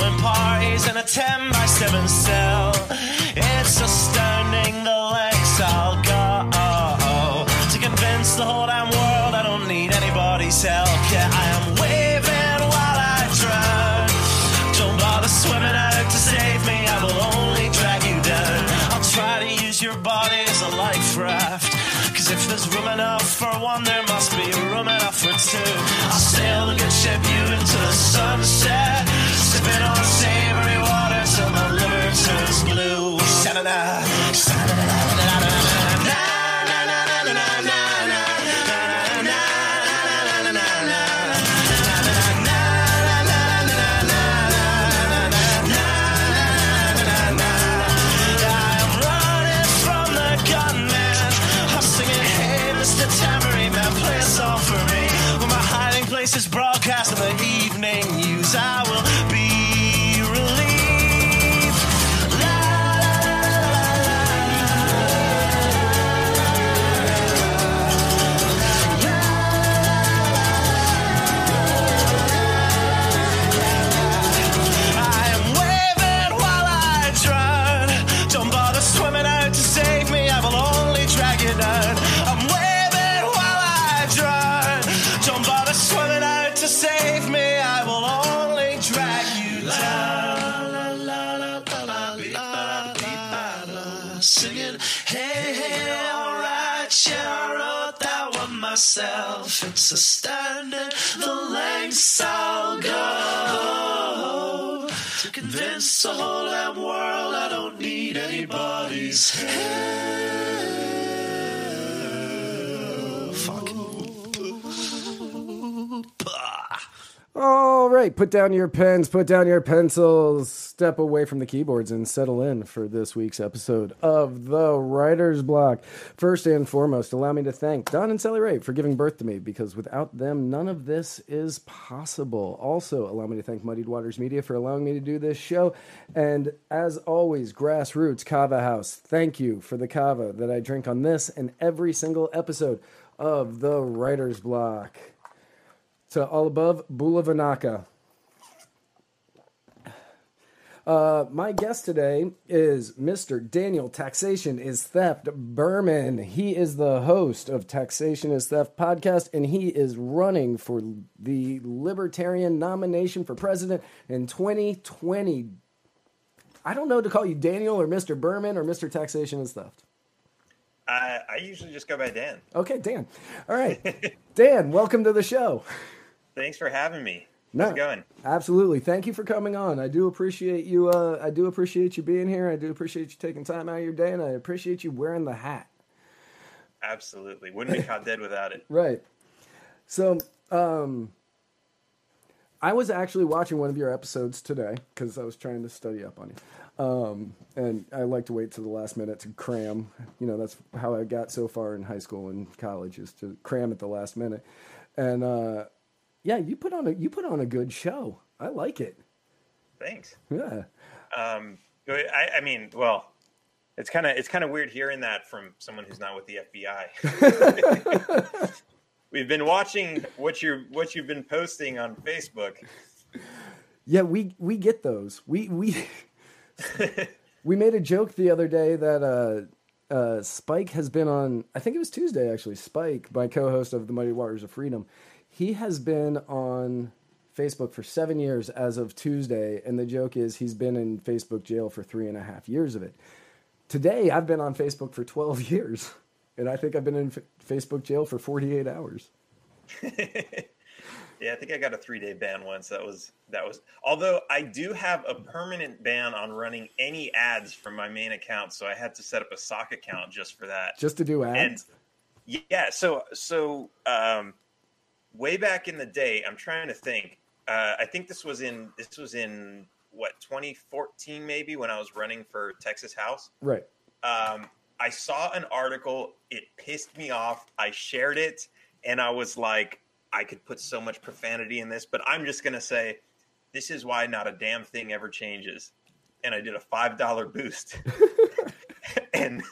Throwing parties in a 10 by 7 cell. It's astounding the lengths I'll go to convince the whole damn world I don't need anybody's help. Yeah, I am waving while I drown. Don't bother swimming out to save me, I will only drag you down. I'll try to use your body as a life raft. Cause if there's room enough for one, there must be room enough for two. I'll sail the good ship you into the sunset. Sipping on savory water till my liver turns blue. Sha-na-na-na-na-na-na-na. Myself. It's standard. the lengths I'll go to convince the whole damn world I don't need anybody's help. Right, put down your pens, put down your pencils, step away from the keyboards, and settle in for this week's episode of The Writer's Block. First and foremost, allow me to thank Don and Sally Ray for giving birth to me because without them, none of this is possible. Also, allow me to thank Muddied Waters Media for allowing me to do this show. And as always, Grassroots Kava House, thank you for the kava that I drink on this and every single episode of The Writer's Block to all above Bula Uh, my guest today is Mr. Daniel Taxation is Theft Berman. He is the host of Taxation is Theft podcast, and he is running for the Libertarian nomination for president in 2020. I don't know to call you Daniel or Mr. Berman or Mr. Taxation is Theft. I, I usually just go by Dan. Okay, Dan. All right. Dan, welcome to the show. Thanks for having me. No, How's it going? Absolutely. Thank you for coming on. I do appreciate you. Uh, I do appreciate you being here. I do appreciate you taking time out of your day, and I appreciate you wearing the hat. Absolutely. Wouldn't be caught dead without it. Right. So, um, I was actually watching one of your episodes today because I was trying to study up on you. Um, and I like to wait to the last minute to cram. You know, that's how I got so far in high school and college is to cram at the last minute. And uh, yeah, you put on a you put on a good show. I like it. Thanks. Yeah. Um, I, I mean, well, it's kind of it's kind of weird hearing that from someone who's not with the FBI. We've been watching what you're what you've been posting on Facebook. Yeah, we we get those. We we we made a joke the other day that uh, uh, Spike has been on. I think it was Tuesday actually. Spike, my co-host of the Muddied Waters of Freedom, he has been on Facebook for seven years as of Tuesday, and the joke is he's been in Facebook jail for three and a half years of it. Today, I've been on Facebook for twelve years, and I think I've been in F- Facebook jail for forty-eight hours. Yeah, I think I got a three day ban once. That was that was. Although I do have a permanent ban on running any ads from my main account, so I had to set up a sock account just for that. Just to do ads. And yeah, so so um, way back in the day, I'm trying to think. uh, I think this was in this was in what 2014 maybe when I was running for Texas House. Right. Um, I saw an article. It pissed me off. I shared it, and I was like, I could put so much profanity in this, but I'm just gonna say, this is why not a damn thing ever changes. And I did a five dollar boost, and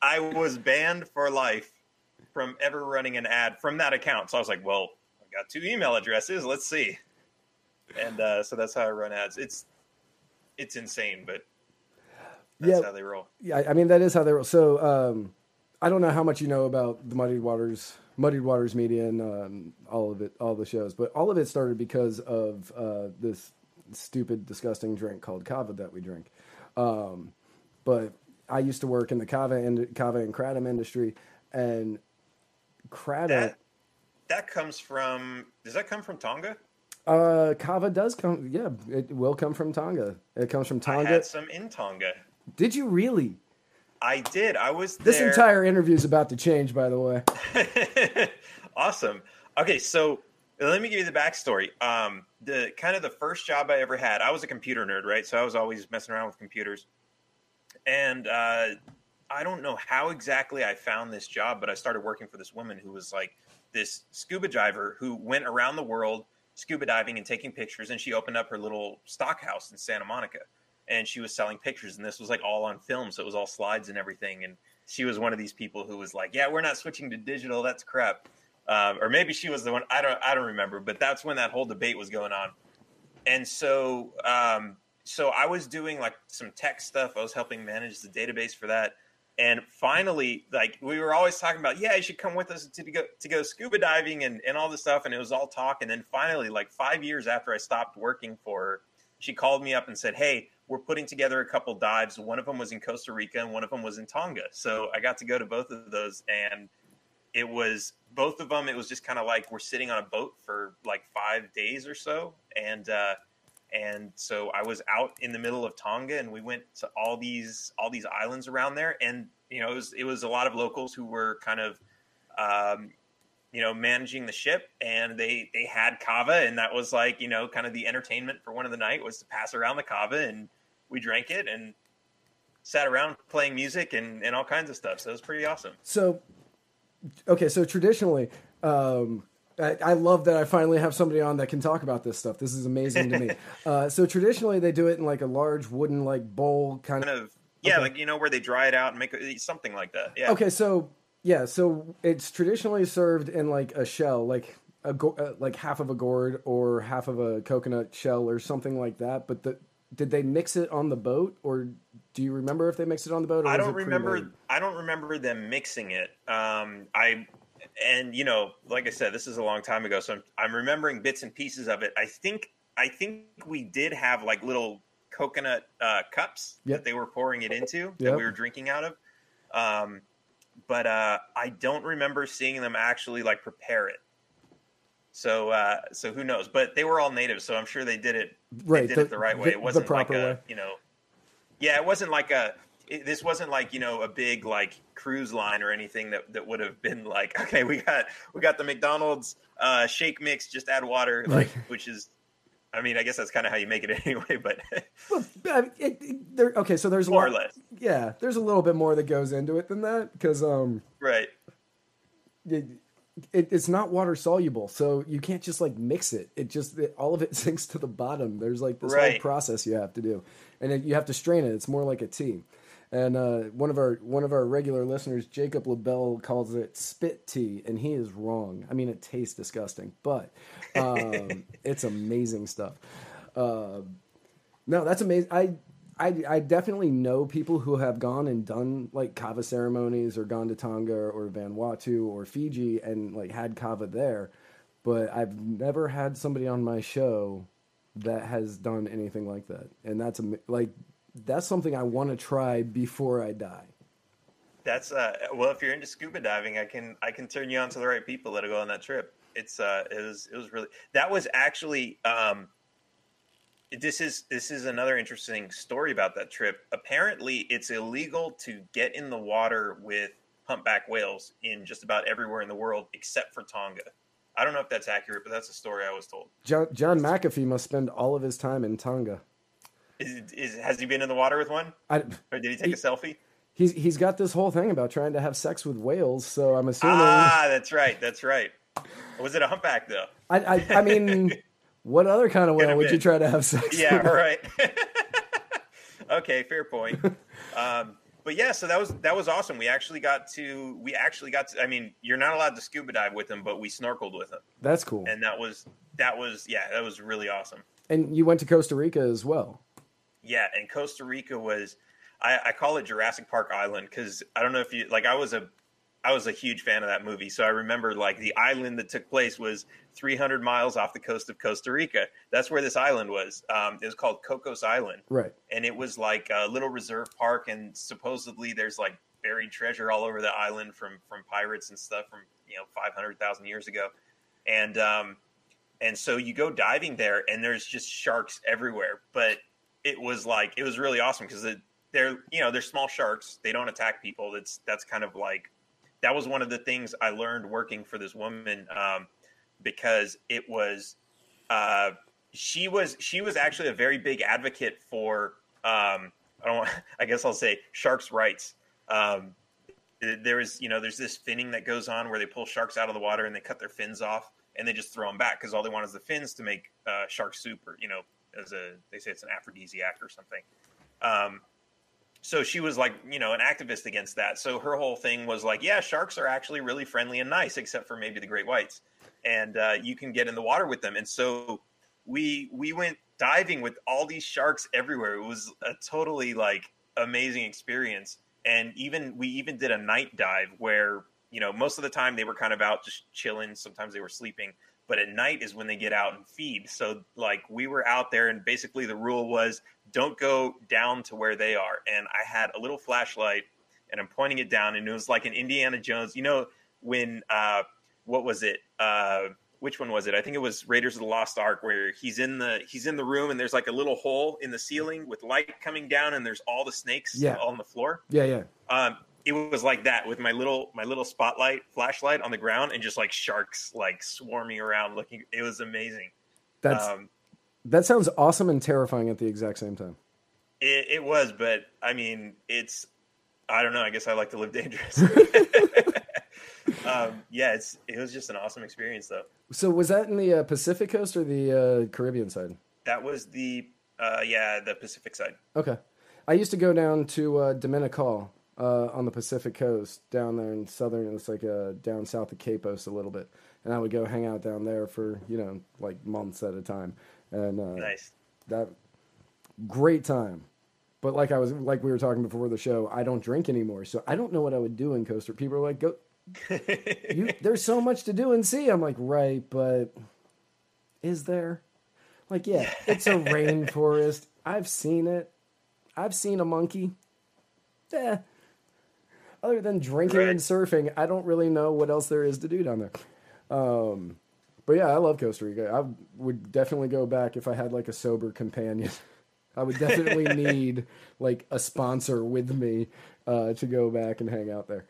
I was banned for life from ever running an ad from that account. So I was like, well, got two email addresses. Let's see. And uh, so that's how I run ads. It's it's insane, but that's Yeah. how they roll. Yeah, I mean that is how they roll. So um, I don't know how much you know about the Muddied Waters, Muddied Waters Media, and um, all of it, all the shows, but all of it started because of uh, this stupid, disgusting drink called kava that we drink. Um, but I used to work in the kava and kava and kratom industry, and kratom. That that comes from. Does that come from Tonga? Uh, kava does come. Yeah, it will come from Tonga. It comes from I Tonga. had some in Tonga. Did you really? I did. I was This there. entire interview is about to change, by the way. awesome. Okay, so let me give you the backstory. Um, the kind of the first job I ever had, I was a computer nerd, right? So I was always messing around with computers, and uh, I don't know how exactly I found this job, but I started working for this woman who was like this scuba diver who went around the world scuba diving and taking pictures, and she opened up her little stock house in Santa Monica, and she was selling pictures, and this was like all on film, so it was all slides and everything, and she was one of these people who was like, "Yeah, we're not switching to digital. That's crap." Um, or maybe she was the one. I don't. I don't remember. But that's when that whole debate was going on. And so, um, so I was doing like some tech stuff. I was helping manage the database for that. And finally, like we were always talking about, yeah, you should come with us to go to go scuba diving and, and all this stuff. And it was all talk. And then finally, like five years after I stopped working for her, she called me up and said, "Hey, we're putting together a couple dives. One of them was in Costa Rica, and one of them was in Tonga. So I got to go to both of those, and it was both of them. It was just kind of like we're sitting on a boat for like five days or so, and uh, and so I was out in the middle of Tonga, and we went to all these all these islands around there, and you know it was it was a lot of locals who were kind of. Um, you know, managing the ship, and they they had kava, and that was like you know, kind of the entertainment for one of the night was to pass around the kava, and we drank it and sat around playing music and and all kinds of stuff. So it was pretty awesome. So, okay, so traditionally, um, I, I love that I finally have somebody on that can talk about this stuff. This is amazing to me. uh, so traditionally, they do it in like a large wooden like bowl kind Kind of. of yeah, Okay. like you know where they dry it out and make it, something like that. Yeah. Okay, so yeah, so it's traditionally served in like a shell, like a go- uh, like half of a gourd or half of a coconut shell or something like that. But the, did they mix it on the boat, or do you remember if they mixed it on the boat? Or I don't remember. I don't remember them mixing it. Um, I and you know, like I said, this is a long time ago, so I'm, I'm remembering bits and pieces of it. I think I think we did have like little coconut uh, cups Yep. that they were pouring it into that Yep. we were drinking out of. Um, but uh, I don't remember seeing them actually like prepare it. So uh, so who knows? But they were all native, so I'm sure they did it Right, They did the- it the right way. It wasn't like a way. you know yeah, it wasn't like a. It, this wasn't like you know a big like cruise line or anything that, that would have been like okay we got we got the McDonald's uh, shake mix just add water like which is I mean I guess that's kind of how you make it anyway but Well, it, it- there, okay, so there's a more or less Yeah, there's a little bit more that goes into it than that because um, right it, it, it's not water soluble, so you can't just like mix it. It just it, all of it sinks to the bottom. There's like this whole process you have to do, and it, you have to strain it. It's more like a tea. And uh, one of our one of our regular listeners, Jacob LaBelle, calls it spit tea, and he is wrong. I mean, it tastes disgusting, but um, it's amazing stuff. Uh, no, that's amazing. I, I, I definitely know people who have gone and done like kava ceremonies or gone to Tonga or Vanuatu or Fiji and like had kava there, but I've never had somebody on my show that has done anything like that, and that's like that's something I want to try before I die. that's uh well if you're into scuba diving I can I can turn you on to the right people that'll go on that trip it's uh it was it was really that was actually um this is this is another interesting story about that trip. Apparently, it's illegal to get in the water with humpback whales in just about everywhere in the world except for Tonga. I don't know if that's accurate, but that's the story I was told. John, John McAfee must spend all of his time in Tonga. Is, is has he been in the water with one, I, or did he take a selfie? he's he's got this whole thing about trying to have sex with whales. So I'm assuming. Ah, that's right. That's right. Was it a humpback though? I, I I mean, what other kind of whale would you try to have sex? Yeah, with? right. okay, fair point. Um, but yeah, so that was that was awesome. We actually got to we actually got to. I mean, you're not allowed to scuba dive with him, but we snorkeled with him, That's cool. and that was that was yeah, that was really awesome. And you went to Costa Rica as well. Yeah, and Costa Rica was I, I call it Jurassic Park Island because I don't know if you like I was a I was a huge fan of that movie, so I remember like the island that took place was 300 miles off the coast of Costa Rica. That's where this island was. Um, it was called Cocos Island, Right. and it was like a little reserve park, and supposedly there's like buried treasure all over the island from from pirates and stuff from you know 500,000 years ago, and um, and so you go diving there, and there's just sharks everywhere, but it was like it was really awesome because they're you know they're small sharks. They don't attack people. That's that's kind of like that was one of the things i learned working for this woman um, because it was uh, she was she was actually a very big advocate for um, i don't want i guess i'll say sharks rights. Um, there is you know there's this finning that goes on where they pull sharks out of the water and they cut their fins off and they just throw them back because all they want is the fins to make uh, shark soup or you know as a they say it's an aphrodisiac or something. Um, so she was like you know an activist against that. So her whole thing was like yeah sharks are actually really friendly and nice except for maybe the great whites. And uh, you can get in the water with them. And so we we went diving with all these sharks everywhere. It was a totally like amazing experience. And even we even did a night dive where you know most of the time they were kind of out just chilling. Sometimes they were sleeping but at night is when they get out and feed. So like we were out there and basically the rule was don't go down to where they are. And i had a little flashlight and i'm pointing it down and it was like an indiana jones you know when uh what was it? Uh which one was it? I think it was raiders of the lost ark where he's in the he's in the room and there's like a little hole in the ceiling with light coming down and there's all the snakes Yeah. on the floor. Yeah, yeah. um, it was like that with my little my little spotlight flashlight on the ground and just like sharks like swarming around looking it was amazing That's um, that sounds awesome and terrifying at the exact same time. it, it was but i mean it's i don't know i guess i like to live dangerous um, yeah it's it was just an awesome experience though So was that in the uh, Pacific coast or the uh, Caribbean side? that was the uh, yeah the pacific side Okay. I used to go down to uh, Dominical uh, on the Pacific coast, down there in southern. It's like uh, down south of Quepos a little bit, and I would go hang out down there for you know like months at a time, and uh, nice that great time. But like I was like we were talking before the show, I don't drink anymore, so I don't know what I would do in Costa. People are like, "Go, you, there's so much to do and see." I'm like, right, but is there? Like, yeah, it's a rainforest. I've seen it. I've seen a monkey. Yeah. Other than drinking and surfing, I don't really know what else there is to do down there. Um, but yeah, I love Costa Rica. I would definitely go back if I had like a sober companion. I would definitely need like a sponsor with me uh, to go back and hang out there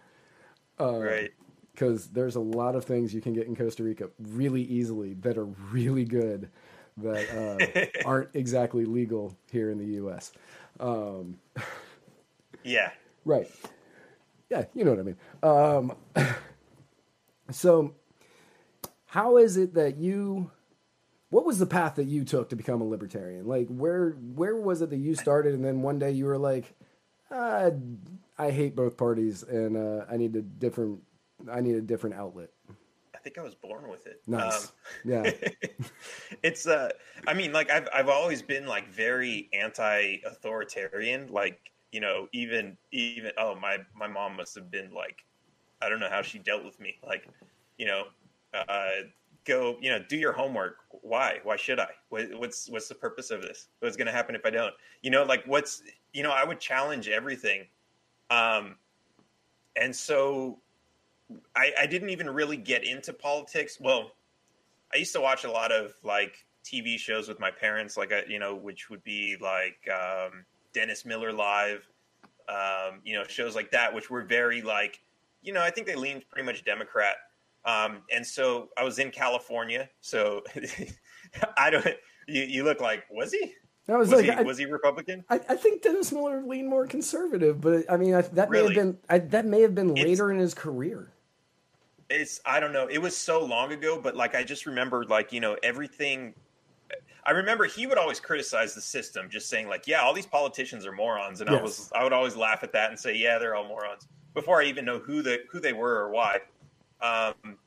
right because there's a lot of things you can get in Costa Rica really easily that are really good that uh, aren't exactly legal here in the U.S. yeah Right. Yeah, you know what I mean. Um, so, how is it that you? What was the path that you took to become a libertarian? Like, where where was it that you started, and then one day you were like, uh, "I hate both parties, and uh, I need a different, I need a different outlet." i think i was born with it Nice. Um, yeah. it's uh i mean like i've i've always been like very anti-authoritarian like you know even even oh my my mom must have been like i don't know how she dealt with me. Like you know uh go you know do your homework. Why? Why should i? What, what's what's the purpose of this? What's going to happen if i don't? You know like what's you know i would challenge everything. Um and so I, I didn't even really get into politics. Well, I used to watch a lot of like TV shows with my parents, like I, you know, which would be like um, Dennis Miller Live, um, you know, shows like that, which were very like, you know, I think they leaned pretty much Democrat. Um, and so I was in California. So I don't. You, you look like was he? I was, Was, like, he I, was he Republican? I, I think Dennis Miller leaned more conservative, but I mean I, that may have been I, that may have been It's- later in his career. it's I don't know. It was so long ago, but like I just remember like, you know, everything I remember he would always criticize the system, just saying like, yeah, all these politicians are morons and I was I would always laugh at that and say, yeah, they're all morons before I even know who the who they were or why. Um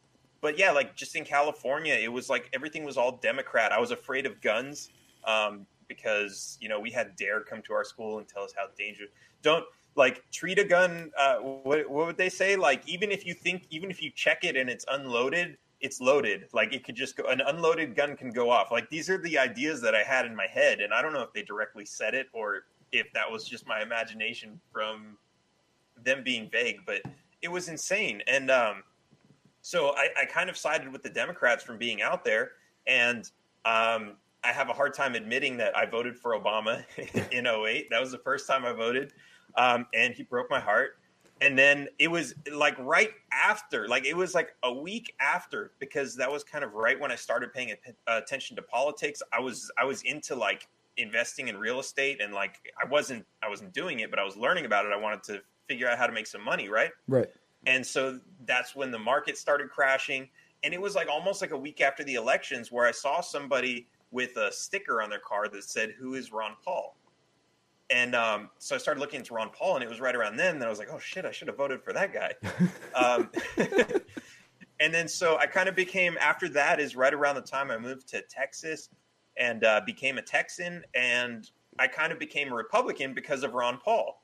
but yeah, like just in California, it was like everything was all Democrat. I was afraid of guns um, because you know we had Dare come to our school and tell us how dangerous. Don't like treat a gun. Uh, what, what would they say? Like even if you think, even if you check it and it's unloaded, it's loaded. Like it could just go. An unloaded gun can go off. Like these are the ideas that I had in my head, and I don't know if they directly said it or if that was just my imagination from them being vague, but it was insane. And um, so I, I kind of sided with the Democrats from being out there, and um, I have a hard time admitting that I voted for Obama in 08. That was the first time I voted, um, and he broke my heart. And then it was like right after, like it was like a week after, because that was kind of right when I started paying attention to politics. I was I was into like investing in real estate, and like I wasn't I wasn't doing it, but I was learning about it. I wanted to figure out how to make some money, right? Right. And so that's when the market started crashing. And it was like almost like a week after the elections where I saw somebody with a sticker on their car that said, Who is Ron Paul? And um, so I started looking into Ron Paul, and it was right around then that I was like, Oh shit, I should have voted for that guy. um, and then so I kind of became, after that, is right around the time I moved to Texas and uh, became a Texan. And I kind of became a Republican because of Ron Paul.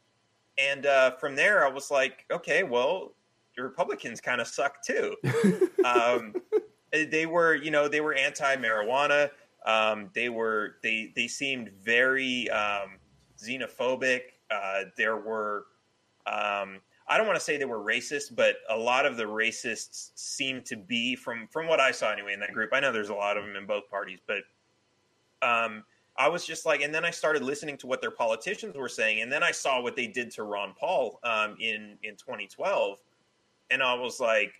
And uh, from there, I was like, okay, well, the Republicans kind of suck too. um, they were, you know, they were anti-marijuana. Um, they were, they they seemed very um, xenophobic. Uh, there were, um, I don't want to say they were racist, but a lot of the racists seemed to be from from what I saw anyway in that group. I know there's a lot of them in both parties, but um, I was just like, and then I started listening to what their politicians were saying, and then I saw what they did to Ron Paul um, in in 2012, and I was like,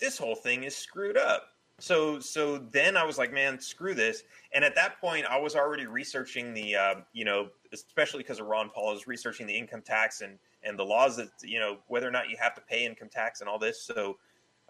this whole thing is screwed up. So so then I was like, man, screw this. And at that point, I was already researching the, uh, you know, especially because of Ron Paul, I was researching the income tax and and the laws that you know whether or not you have to pay income tax and all this. So.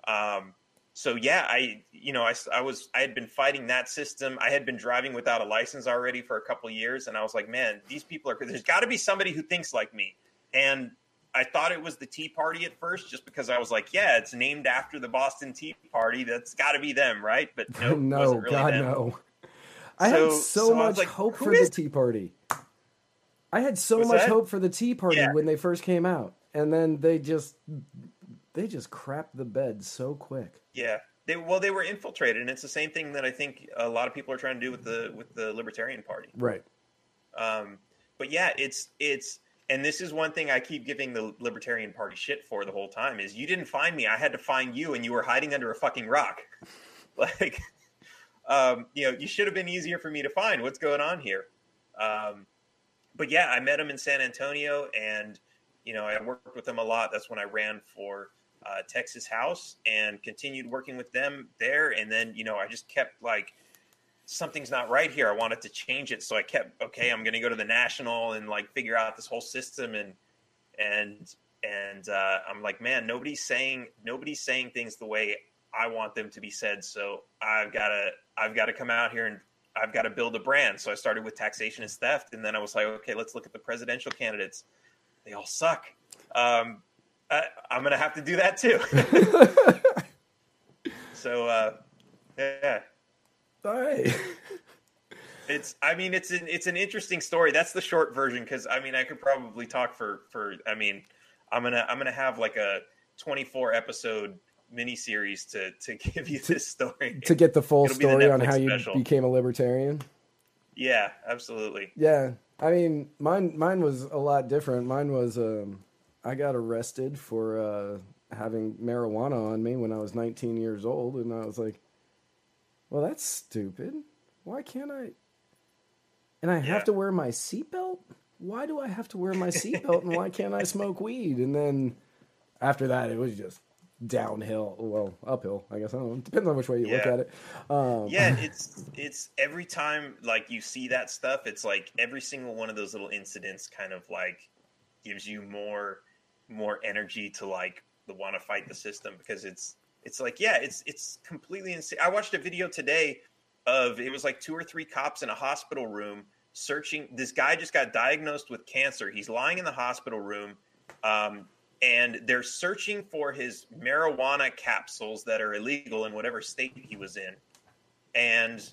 Um, so yeah, I you know I, I was I had been fighting that system. I had been driving without a license already for a couple years, and I was like, man, these people are. There's got to be somebody who thinks like me. And I thought it was the Tea Party at first, just because I was like, yeah, it's named after the Boston Tea Party. That's got to be them, right? But nope, no, really God them. no. I So- had so, so much like, hope for is- the Tea Party. I had so Was much that- hope for the Tea Party Yeah. when they first came out, and then they just they just crapped the bed so quick. Yeah. They, well, they were infiltrated, and it's the same thing that I think a lot of people are trying to do with the with the Libertarian Party. Right. Um, but yeah, it's it's and this is one thing I keep giving the Libertarian Party shit for the whole time is you didn't find me, I had to find you, and you were hiding under a fucking rock. like, um, you know, you should have been easier for me to find. What's going on here? Um, but yeah, I met him in San Antonio, and you know, I worked with him a lot. That's when I ran for uh, Texas House and continued working with them there. And then, you know, I just kept like, something's not right here. I wanted to change it, so I kept okay. I'm going to go to the national and like figure out this whole system and and and uh, I'm like, man, nobody's saying nobody's saying things the way I want them to be said. So I've got to I've got to come out here and I've got to build a brand. So I started with taxation is theft, and then I was like, okay, let's look at the presidential candidates. They all suck. Um, I, I'm going to have to do that too. so uh, yeah. All right. It's. I mean, it's an it's an interesting story. That's the short version because I mean, I could probably talk for for. I mean, I'm gonna I'm gonna have like a 24 episode miniseries to to give you this story. to get the full It'll be the story on how you special. became a libertarian. yeah, absolutely. Yeah, I mean, mine mine was a lot different. Mine was um, I got arrested for uh, having marijuana on me when I was 19 years old, and I was like, "Well, that's stupid. Why can't I?" And I Yeah. have to wear my seatbelt. Why do I have to wear my seatbelt, and why can't I smoke weed? And then after that, it was just downhill. Well, uphill, I guess. I don't know. Depends on which way you look at it. Um, yeah it's it's every time like you see that stuff it's like every single one of those little incidents kind of like gives you more more energy to like the want to fight the system because it's it's like yeah it's it's completely insane. I watched a video today of it was like two or three cops in a hospital room searching this guy just got diagnosed with cancer. He's lying in the hospital room um, and they're searching for his marijuana capsules that are illegal in whatever state he was in. And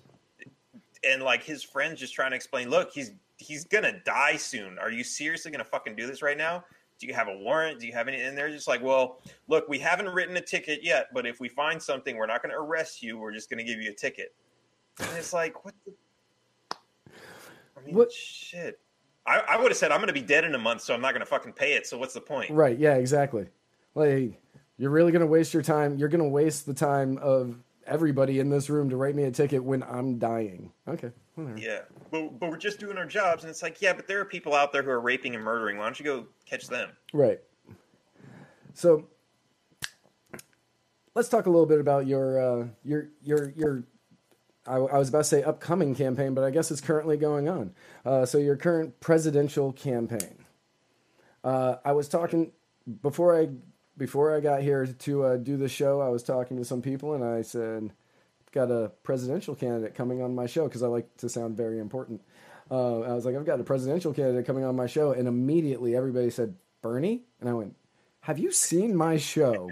and like his friends just trying to explain look he's he's gonna die soon. Are you seriously gonna fucking do this right now do you have a warrant do you have any and they're just like well look we haven't written a ticket yet but if we find something we're not gonna arrest you we're just gonna give you a ticket and it's like what the i mean What- shit I, I would have said i'm gonna be dead in a month so i'm not gonna fucking pay it so what's the point Right. Yeah. Exactly. Like you're really gonna waste your time. You're gonna waste the time of everybody in this room to write me a ticket when I'm dying. Okay. Whatever. yeah but, but we're just doing our jobs and it's like yeah but there are people out there who are raping and murdering why don't you go catch them Right. So let's talk a little bit about your uh, your your your. I, I was about to say upcoming campaign, but I guess it's currently going on. Uh, so your current presidential campaign. Uh, I was talking before I before I got here to uh, do the show. I was talking to some people, and I said, "Got a presidential candidate coming on my show because I like to sound very important." Uh, I was like, "I've got a presidential candidate coming on my show," and immediately everybody said, "Bernie," and I went, "Have you seen my show?"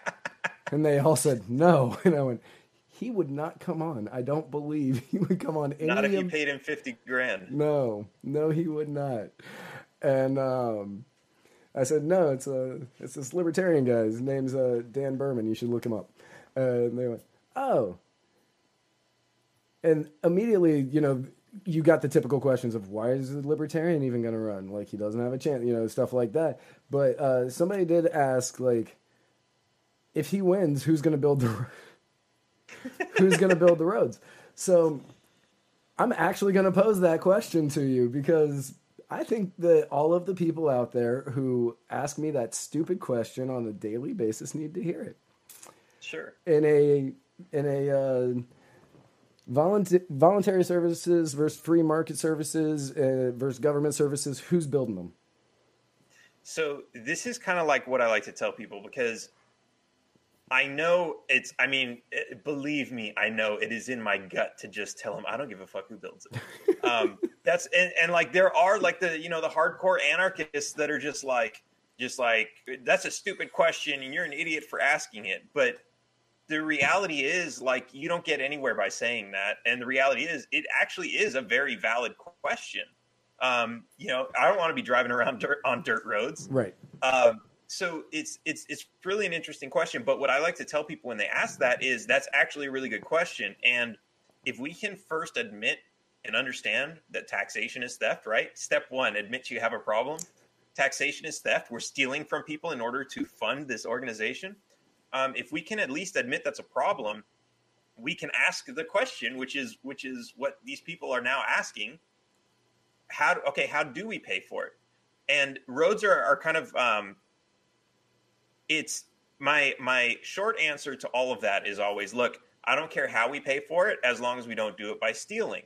and they all said, "No," and I went. He would not come on. I don't believe he would come on any Not if you of paid him fifty grand. no, no, he would not. And um, I said, no, it's a it's this libertarian guy. His name's uh, Dan Berman. You should look him up. And they went, oh. And immediately, you know, you got the typical questions of why is the libertarian even going to run? Like he doesn't have a chance, you know, stuff like that. But uh, somebody did ask, like, if he wins, who's going to build the who's going to build the roads? So I'm actually going to pose that question to you because I think that all of the people out there who ask me that stupid question on a daily basis need to hear it. Sure. In a in a uh, volunteer voluntary services versus free market services uh, versus government services, who's building them? So this is kind of like what I like to tell people because I know it's. I mean, it, believe me, I know it is in my gut to just tell him I don't give a fuck who builds it. um, that's and, and like there are like the you know the hardcore anarchists that are just like just like that's a stupid question and you're an idiot for asking it, but the reality is like you don't get anywhere by saying that and the reality is it actually is a very valid question um, you know i don't want to be driving around dirt on dirt roads Right. um, so it's it's it's really an interesting question but what i like to tell people when they ask that is that's actually a really good question and if we can first admit and understand that taxation is theft right step one admit you have a problem taxation is theft we're stealing from people in order to fund this organization um, if we can at least admit that's a problem, we can ask the question, which is which is what these people are now asking. How okay? How do we pay for it? And roads are, are kind of um, it's my my short answer to all of that is always look. I don't care how we pay for it as long as we don't do it by stealing.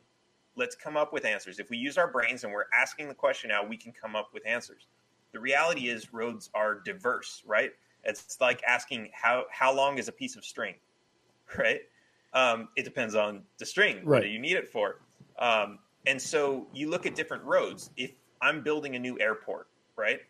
Let's come up with answers. If we use our brains and we're asking the question now, we can come up with answers. The reality is roads are diverse, right? It's like asking how how long is a piece of string, right? Um, it depends on the string. What Right. do you need it for? Um, and so you look at different roads. If I'm building a new airport, right?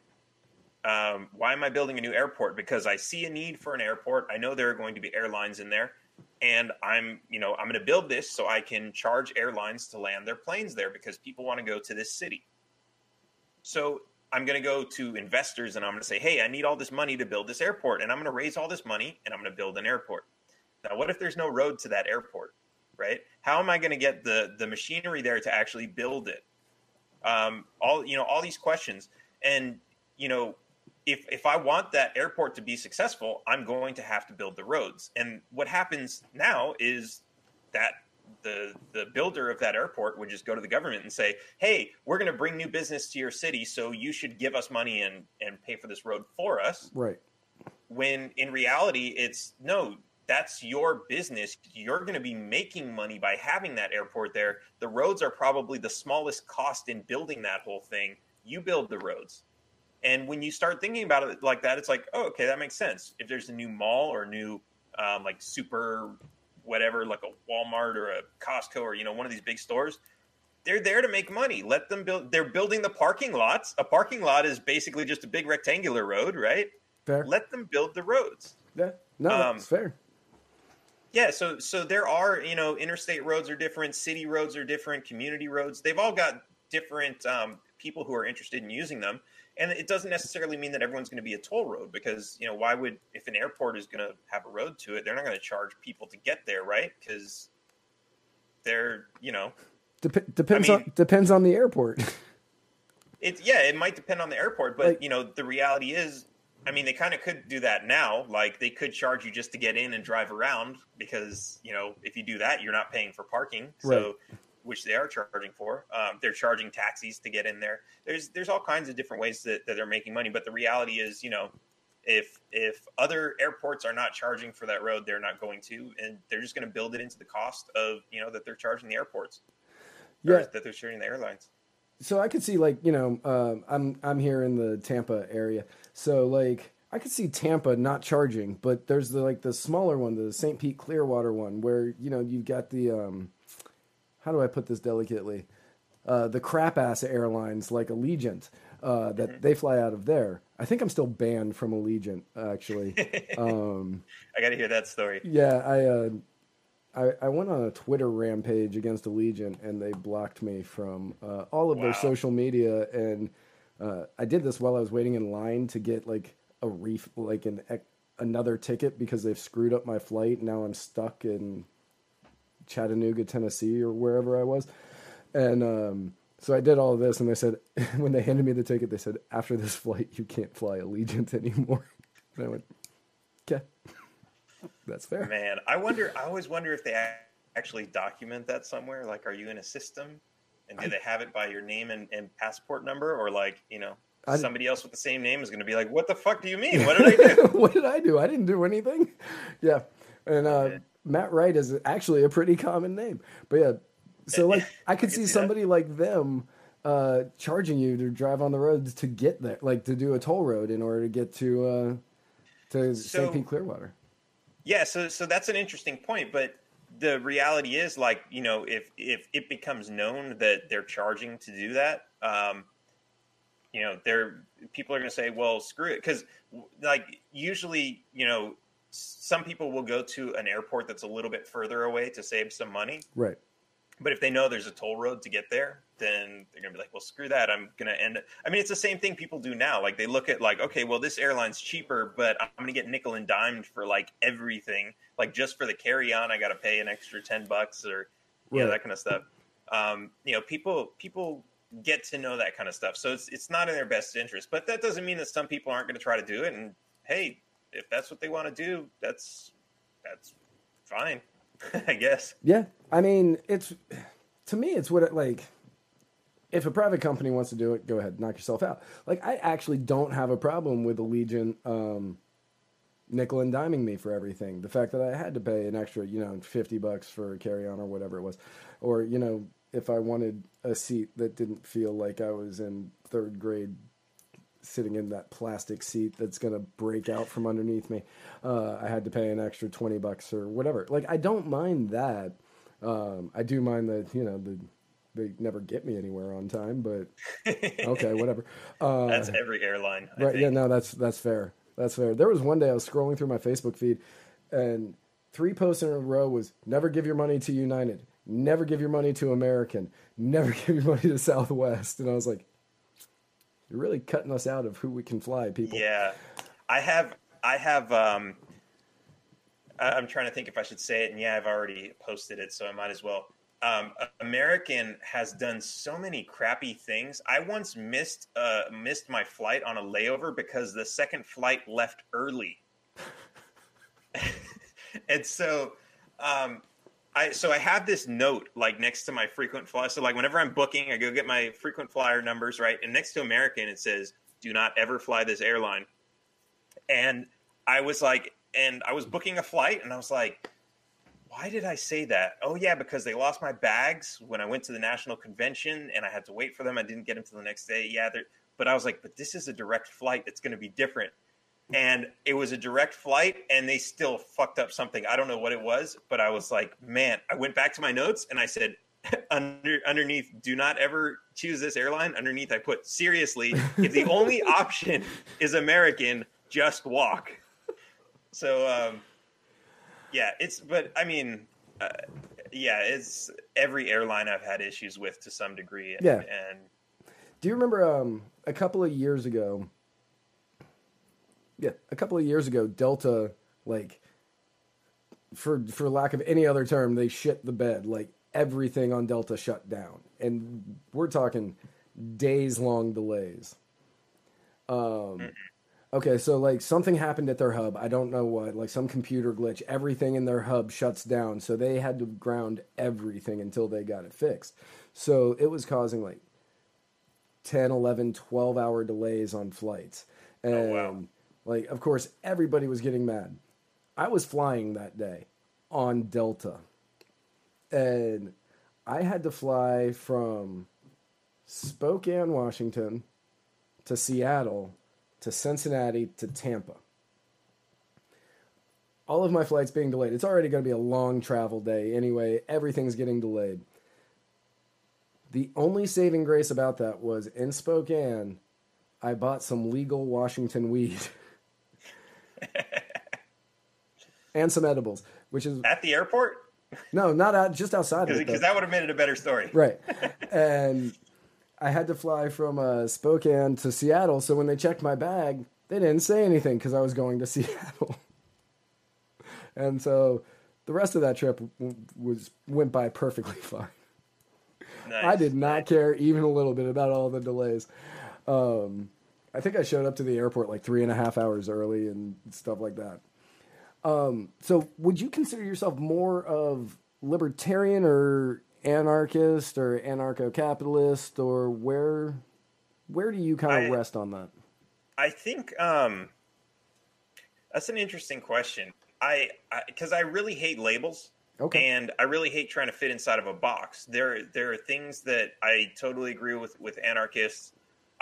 Um, why am I building a new airport? Because I see a need for an airport. I know there are going to be airlines in there, and I'm you know I'm going to build this so I can charge airlines to land their planes there because people want to go to this city. So I'm going to go to investors and I'm going to say, hey, I need all this money to build this airport. And I'm going to raise all this money and I'm going to build an airport. Now, what if there's no road to that airport, right? How am I going to get the, the machinery there to actually build it? Um, all, you know, all these questions. And, you know, if, if I want that airport to be successful, I'm going to have to build the roads. And what happens now is that the the builder of that airport would just go to the government and say, "Hey, we're going to bring new business to your city, so you should give us money and and pay for this road for us." Right. when in reality it's no that's your business you're going to be making money by having that airport there the roads are probably the smallest cost in building that whole thing you build the roads and when you start thinking about it like that it's like oh okay that makes sense. If there's a new mall or a new um, like super whatever like a walmart or a costco or you know one of these big stores they're there to make money. Let them build they're building the parking lots. A parking lot is basically just a big rectangular road right? Fair. let them build the roads. Yeah. No, Um, that's fair. yeah so so there are you know interstate roads are different city roads are different community roads. They've all got different um, people who are interested in using them and it doesn't necessarily mean that everyone's going to be a toll road because you know why would if an airport is going to have a road to it they're not going to charge people to get there right because they're you know Dep- depends mean- on depends on the airport. It yeah, it might depend on the airport, but Like- you know, the reality is, I mean, they kind of could do that now. Like they could charge you just to get in and drive around because you know, if you do that, you're not paying for parking. So, which they are charging for. Um, they're charging taxis to get in there. There's there's all kinds of different ways that, that they're making money. But the reality is, you know, if if other airports are not charging for that road, they're not going to, and they're just going to build it into the cost of you know that they're charging the airports. or Yeah. that they're charging the airlines. so I could see like you know um, I'm I'm here in the Tampa area, so like I could see Tampa not charging, but there's the like the smaller one, the St. Pete Clearwater one, where you know you've got the um, how do I put this delicately, uh, the crap ass airlines like Allegiant uh, that they fly out of there. I think I'm still banned from Allegiant actually. um, I got to hear that story. yeah, I, uh, I I went on a Twitter rampage against Allegiant, and they blocked me from uh, all of their social media. And uh, I did this while I was waiting in line to get like a reef, like an ec- another ticket because they've screwed up my flight. Now I'm stuck in Chattanooga, Tennessee, or wherever I was. And um, so I did all of this, and they said when they handed me the ticket, they said after this flight you can't fly Allegiant anymore. And I went, okay, that's fair. Man, I wonder. I always wonder if they actually document that somewhere. Like, are you in a system, and do they have it by your name and, and passport number, or like you know I- somebody else with the same name is going to be like, "What the fuck do you mean? What did I do?" what did I do? I didn't do anything. Yeah, and uh, Matt Wright is actually a pretty common name. But yeah, so like I could see somebody like them uh, charging you to drive on the roads to get there, like to do a toll road in order to get to uh, to So- St. Pete Clearwater. Yeah, so so that's an interesting point, but the reality is like, you know, if if it becomes known that they're charging to do that, um you know, they're people are going to say, "Well, screw it," cuz like usually, you know, some people will go to an airport that's a little bit further away to save some money. Right. But if they know there's a toll road to get there, then they're gonna be like, "Well, screw that! I'm gonna end." It. I mean, it's the same thing people do now. Like they look at like, okay, well, this airline's cheaper, but I'm gonna get nickel and dimed for like everything. Like just for the carry on, I got to pay an extra ten bucks or yeah, that kind of stuff. Um, you know, people people get to know that kind of stuff, so it's it's not in their best interest. But that doesn't mean that some people aren't going to try to do it. And hey, if that's what they want to do, that's that's fine, I guess. Yeah, I mean, it's to me, it's what it like. If a private company wants to do it, go ahead, knock yourself out. Like, I actually don't have a problem with Allegiant um, nickel and diming me for everything. The fact that I had to pay an extra, you know, fifty bucks for a carry on or whatever it was, or you know, if I wanted a seat that didn't feel like I was in third grade sitting in that plastic seat that's going to break out from underneath me. Uh, I had to pay an extra 20 bucks or whatever. Like, I don't mind that. Um, I do mind that, you know, the, they never get me anywhere on time, but okay, whatever. Uh, That's every airline. I right. think. Yeah, no, that's, that's fair. That's fair. There was one day I was scrolling through my Facebook feed and three posts in a row was never give your money to United, never give your money to American, never give your money to Southwest. And I was like, you're really cutting us out of who we can fly, people. Yeah, I have. I have. Um, I'm trying to think if I should say it, and yeah, I've already posted it, so I might as well. Um, American has done so many crappy things. I once missed uh, missed my flight on a layover because the second flight left early, and so um, I so I have this note like next to my frequent flyer. So like whenever I'm booking, I go get my frequent flyer numbers right, and next to American it says, "Do not ever fly this airline." And I was like, and I was booking a flight, and I was like, why did I say that? Oh yeah, because they lost my bags when I went to the national convention, and I had to wait for them. I didn't get them till the next day. Yeah, but I was like, but this is a direct flight. It's going to be different. And it was a direct flight, and they still fucked up something. I don't know what it was, but I was like, man. I went back to my notes and I said, under underneath do not ever choose this airline underneath i put seriously if the only option is american just walk so um yeah it's but i mean uh, yeah it's every airline i've had issues with to some degree and, Yeah. and Do you remember um, a couple of years ago? Yeah, a couple of years ago, Delta, like, for for lack of any other term, they shit the bed. Like everything on Delta shut down, and we're talking days long delays. Um, okay, so like something happened at their hub. I don't know what, like some computer glitch. Everything in their hub shuts down, so they had to ground everything until they got it fixed. So it was causing like 10, 11, 12 hour delays on flights. And Oh, wow. Like of course everybody was getting mad. I was flying that day on Delta. And I had to fly from Spokane, Washington to Seattle to Cincinnati to Tampa. All of my flights being delayed. It's already going to be a long travel day anyway. Everything's getting delayed. The only saving grace about that was in Spokane, I bought some legal Washington weed and some edibles, which is at the airport no, not out, just outside of because that would have made it a better story Right. and I had to fly from uh, Spokane to Seattle. So when they checked my bag, they didn't say anything because I was going to Seattle. and so the rest of that trip w- was went by perfectly fine. Nice. I did not care even a little bit about all the delays. Um, I think I showed up to the airport like three and a half hours early and stuff like that. Um, so, would you consider yourself more of libertarian or anarchist or anarcho-capitalist, or where where do you kind of I- rest on that? I think um, that's an interesting question. I because I, really hate labels. Okay. And I really hate trying to fit inside of a box. There, there are things that I totally agree with with anarchists.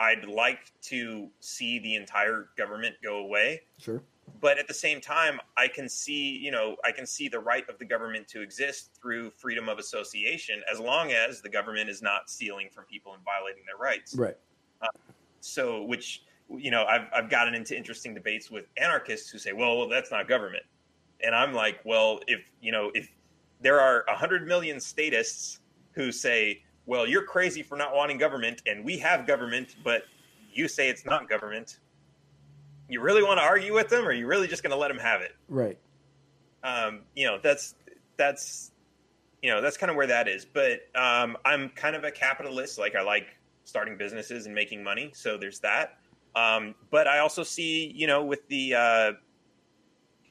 I'd like to see the entire government go away, Sure. but at the same time, I can see, you know, I can see the right of the government to exist through freedom of association, as long as the government is not stealing from people and violating their rights Right. Uh, so which you know I've I've gotten into interesting debates with anarchists who say, well, well that's not government, and I'm like, well, if you know if there are a hundred million statists who say, well, you're crazy for not wanting government, and we have government, but you say it's not government. You really want to argue with them, or are you really just going to let them have it? Right. um, you know that's that's you know that's kind of where that is but um, i'm kind of a capitalist like i like starting businesses and making money so there's that um, but i also see you know with the uh,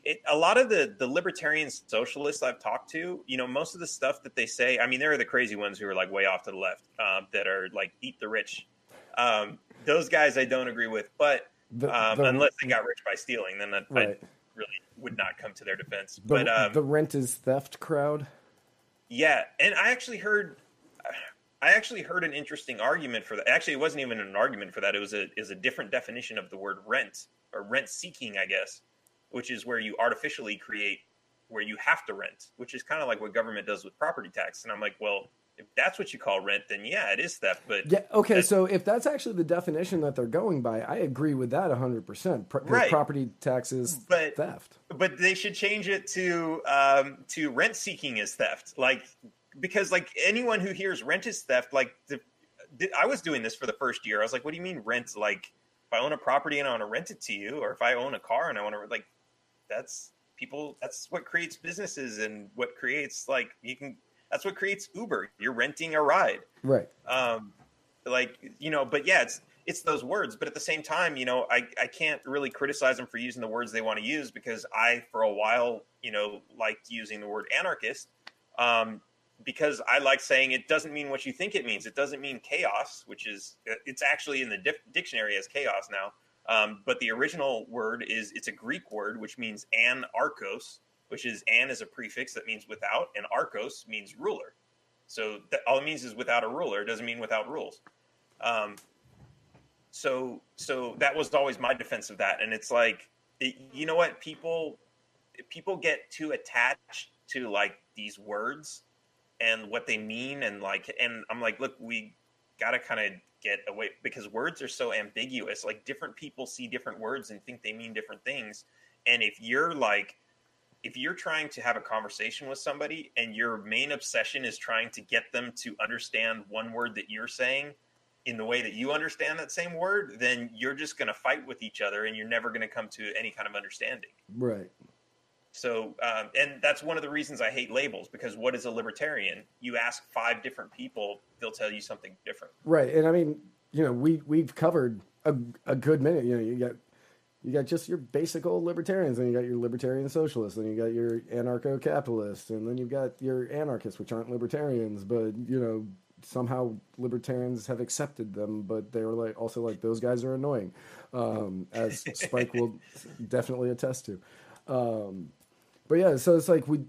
it, a lot of the the libertarian socialists i've talked to you know most of the stuff that they say i mean there are the crazy ones who are like way off to the left um, that are like eat the rich um, those guys i don't agree with but The- um, the- unless they got rich by stealing then I, I really would not come to their defense The, but um, the rent is theft crowd. yeah, and I actually heard, I actually heard an interesting argument for that. Actually, it wasn't even an argument for that. It was a is a different definition of the word rent or rent seeking, I guess, which is where you artificially create where you have to rent, which is kind of like what government does with property tax. And I'm like, well, if that's what you call rent, then yeah, it is theft. But Yeah. Okay. So if that's actually the definition that they're going by, I agree with that hundred percent. Right. Property taxes But- theft. but they should change it to um, to rent seeking is theft like because like anyone who hears rent is theft like the, the, i was doing this for the first year i was like what do you mean rent like if i own a property and i want to rent it to you or if i own a car and i want to like that's people that's what creates businesses and what creates like you can that's what creates uber. You're renting a ride. Right. um, like you know but yeah it's it's those words but at the same time you know I, I can't really criticize them for using the words they want to use because i for a while you know liked using the word anarchist um, because i like saying it doesn't mean what you think it means. It doesn't mean chaos which is it's actually in the dif- dictionary as chaos now Um, but the original word is it's a Greek word which means anarchos, which is an is a prefix that means without, and archos means ruler. So all it means is without a ruler. It doesn't mean without rules. Um, so so that was always my defense of that, and it's like it, you know what people people get too attached to like these words and what they mean and like and I'm like look we got to kind of get away because words are so ambiguous like different people see different words and think they mean different things and if you're like if you're trying to have a conversation with somebody and your main obsession is trying to get them to understand one word that you're saying in the way that you understand that same word, then you're just going to fight with each other and you're never going to come to any kind of understanding. Right. So, um, and that's one of the reasons I hate labels because what is a libertarian? You ask five different people, they'll tell you something different. Right. And I mean, you know, we we've covered a, a good minute. You know, you got you got just your basic old libertarians, and you got your libertarian socialists, and you got your anarcho capitalists, and then you've got your anarchists, which aren't libertarians, but you know, somehow libertarians have accepted them, but they're like also like those guys are annoying, um, as Spike will definitely attest to. Um, but yeah, so it's like we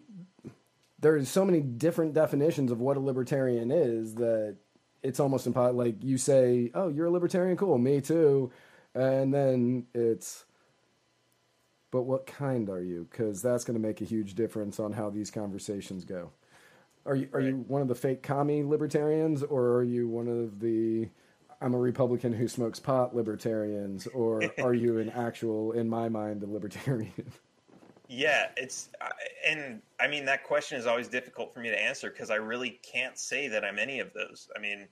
there's so many different definitions of what a libertarian is that it's almost impossible. Like you say, "Oh, you're a libertarian, cool, me too," and then it's but what kind are you? Because that's going to make a huge difference on how these conversations go. Are you are right. you one of the fake commie libertarians, or are you one of the I'm a Republican who smokes pot libertarians, or are you an actual, in my mind, a libertarian? Yeah, it's uh, and I mean that question is always difficult for me to answer because I really can't say that I'm any of those. I mean,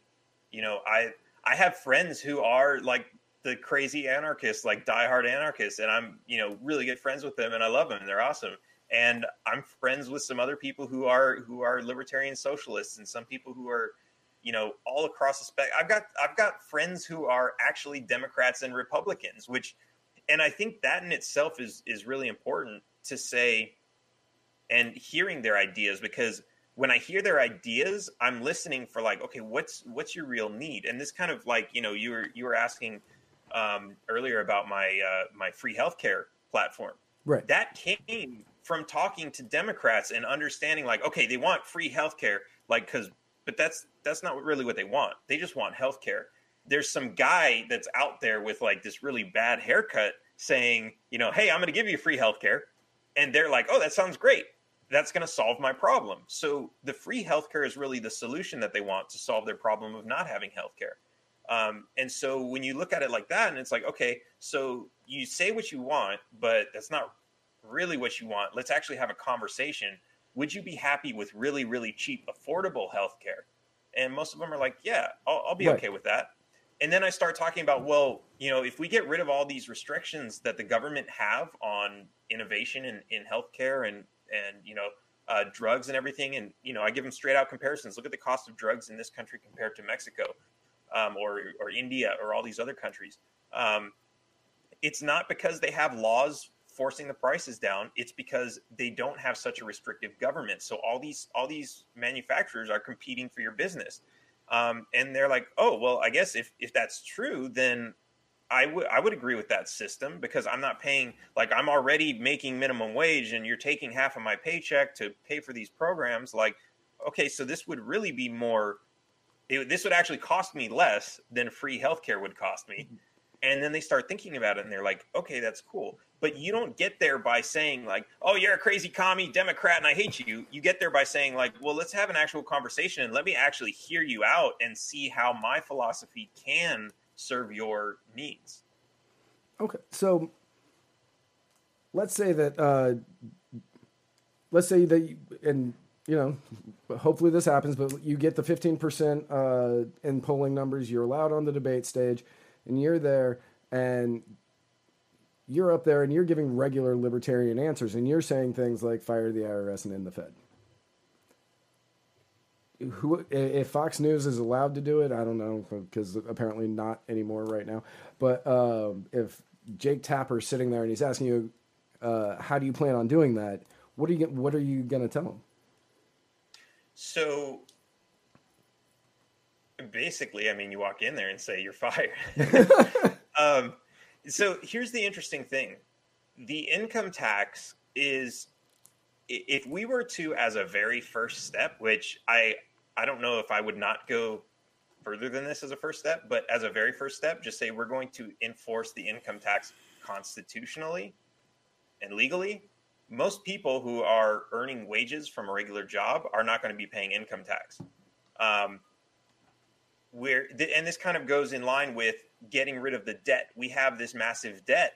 you know, I I have friends who are like the crazy anarchists, like diehard anarchists, and I'm you know really good friends with them, and I love them. And they're awesome and I'm friends with some other people who are who are libertarian socialists and some people who are you know all across the spectrum. I've got I've got friends who are actually Democrats and Republicans, which and I think that in itself is is really important to say and hearing their ideas because when I hear their ideas, I'm listening for like, okay, what's what's your real need? And this kind of like, you know, you were you were asking um, earlier about my uh, my free healthcare platform. Right. That came from talking to Democrats and understanding like, okay, they want free healthcare, like because, but that's that's not really what they want. They just want healthcare. There's some guy that's out there with like this really bad haircut saying, you know, hey, I'm going to give you free healthcare, and they're like, oh, that sounds great. That's going to solve my problem. So the free healthcare is really the solution that they want to solve their problem of not having healthcare. Um, and so when you look at it like that, and it's like, okay, so you say what you want, but that's not really what you want, let's actually have a conversation. Would you be happy with really, really cheap, affordable healthcare? And most of them are like, yeah, I'll, I'll be right. okay with that. And then I start talking about, well, you know, if we get rid of all these restrictions that the government have on innovation in, in healthcare and, and, you know, uh, drugs and everything. And, you know, I give them straight out comparisons. Look at the cost of drugs in this country compared to Mexico um, or, or India or all these other countries. Um, it's not because they have laws forcing the prices down it's because they don't have such a restrictive government so all these all these manufacturers are competing for your business um, and they're like oh well i guess if if that's true then I would I would agree with that system because I'm not paying like I'm already making minimum wage and you're taking half of my paycheck to pay for these programs. Like okay so this would really be more it, this would actually cost me less than free healthcare would cost me and then they start thinking about it and they're like okay that's cool. But you don't get there by saying like oh you're a crazy commie democrat and i hate you. You get there by saying like well let's have an actual conversation and let me actually hear you out and see how my philosophy can serve your needs. Okay so let's say that uh let's say that you, and you know hopefully this happens but you get the 15% uh in polling numbers you're allowed on the debate stage and you're there and you're up there and you're giving regular libertarian answers and you're saying things like fire the IRS and end the Fed. Who, if Fox News is allowed to do it, I don't know because apparently not anymore right now. But um, if Jake Tapper's sitting there and he's asking you, uh, "How do you plan on doing that?" What are you What are you going to tell him? So basically, I mean, you walk in there and say you're fired. um, So here's the interesting thing: the income tax is, if we were to, as a very first step, which I I don't know if I would not go further than this as a first step, but as a very first step, just say we're going to enforce the income tax constitutionally and legally. Most people who are earning wages from a regular job are not going to be paying income tax. Um, and this kind of goes in line with getting rid of the debt. We have this massive debt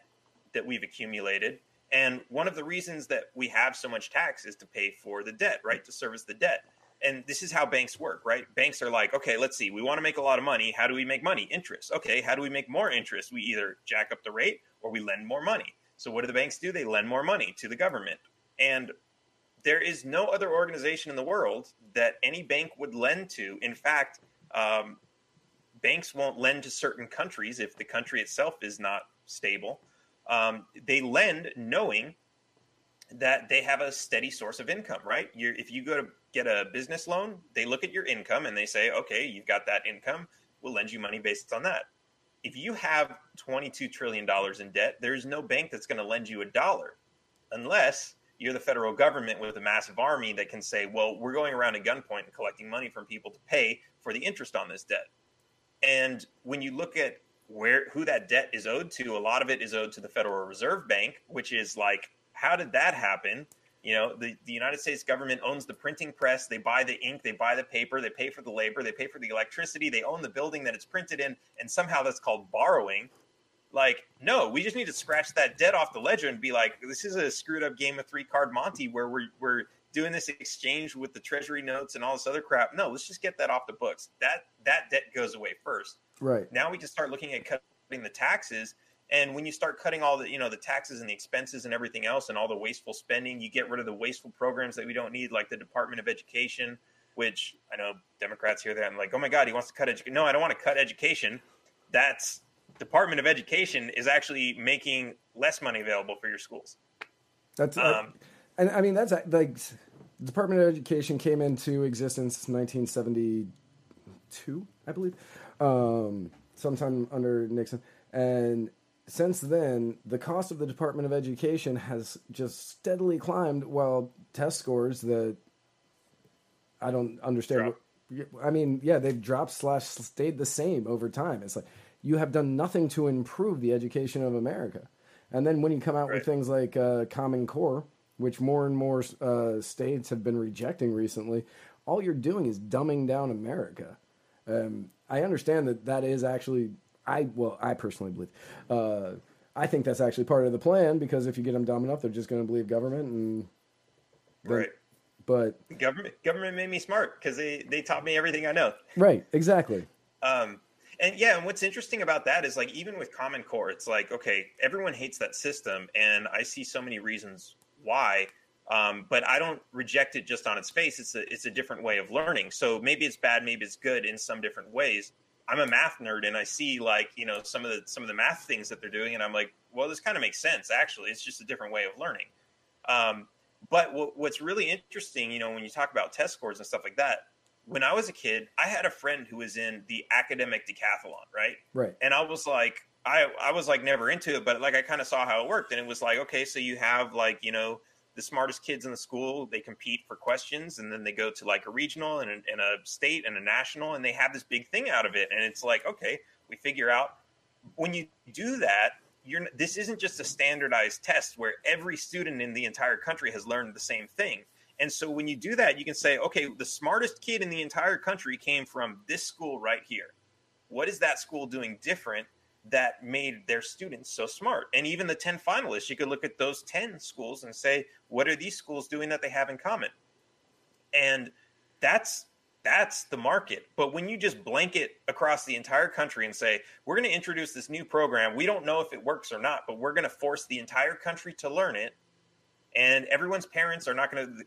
that we've accumulated, and one of the reasons that we have so much tax is to pay for the debt, right? To service the debt. And this is how banks work, right? Banks are like, okay, let's see, we want to make a lot of money. How do we make money? Interest. Okay, how do we make more interest? We either jack up the rate or we lend more money. So what do the banks do? They lend more money to the government. And there is no other organization in the world that any bank would lend to. In fact, um, banks won't lend to certain countries if the country itself is not stable. Um, they lend knowing that they have a steady source of income, right? You're, if you go to get a business loan, they look at your income and they say, okay, you've got that income, we'll lend you money based on that. If you have $22 trillion in debt, there's no bank that's going to lend you a dollar unless you're the federal government with a massive army that can say, well, we're going around at gunpoint and collecting money from people to pay for the interest on this debt. And when you look at where who that debt is owed to, a lot of it is owed to the Federal Reserve Bank, which is like, how did that happen? You know, the, the United States government owns the printing press. They buy the ink, they buy the paper, they pay for the labor, they pay for the electricity, they own the building that it's printed in, and somehow that's called borrowing. Like, no, we just need to scratch that debt off the ledger and be like, this is a screwed up game of three card Monty where we're, we're doing this exchange with the treasury notes and all this other crap. No, let's just get that off the books. That that debt goes away first. Right. Now we can start looking at cutting the taxes. And when you start cutting all the, you know, the taxes and the expenses and everything else and all the wasteful spending, you get rid of the wasteful programs that we don't need, like the Department of Education, which I know Democrats hear that and like, oh my God, he wants to cut education. No, I don't want to cut education. That's Department of Education is actually making less money available for your schools. That's uh, Um, and I mean that's like the Department of Education came into existence in 1972, I believe, um, sometime under Nixon, and since then the cost of the Department of Education has just steadily climbed, while test scores that I don't understand. What, I mean, yeah, they've dropped slash stayed the same over time. It's like you have done nothing to improve the education of America. And then when you come out with things like uh, Common Core, which more and more uh, states have been rejecting recently, all you're doing is dumbing down America. Um, I understand that that is actually, I well, I personally believe, uh, I think that's actually part of the plan because if you get them dumb enough, they're just going to believe government and. then- Right. But Government government made me smart because they, they taught me everything I know. right, exactly. Um, and yeah, and what's interesting about that is like even with Common Core, it's like okay, everyone hates that system, and I see so many reasons why. Um, but I don't reject it just on its face. It's a it's a different way of learning. So maybe it's bad, maybe it's good in some different ways. I'm a math nerd, and I see like you know some of the some of the math things that they're doing, and I'm like, well, this kind of makes sense. Actually, it's just a different way of learning. Um, but what, what's really interesting, you know, when you talk about test scores and stuff like that, when I was a kid, I had a friend who was in the academic decathlon, right? Right. And I was like, I, I was like never into it, but like I kind of saw how it worked. And it was like, okay, so you have like, you know, the smartest kids in the school, they compete for questions and then they go to like a regional and a, and a state and a national and they have this big thing out of it. And it's like, okay, we figure out when you do that, you're this isn't just a standardized test where every student in the entire country has learned the same thing. And so when you do that, you can say, okay, the smartest kid in the entire country came from this school right here. What is that school doing different that made their students so smart? And even the 10 finalists, you could look at those 10 schools and say, what are these schools doing that they have in common? And that's that's the market. But when you just blanket across the entire country and say, we're going to introduce this new program, we don't know if it works or not, but we're going to force the entire country to learn it. And everyone's parents are not going to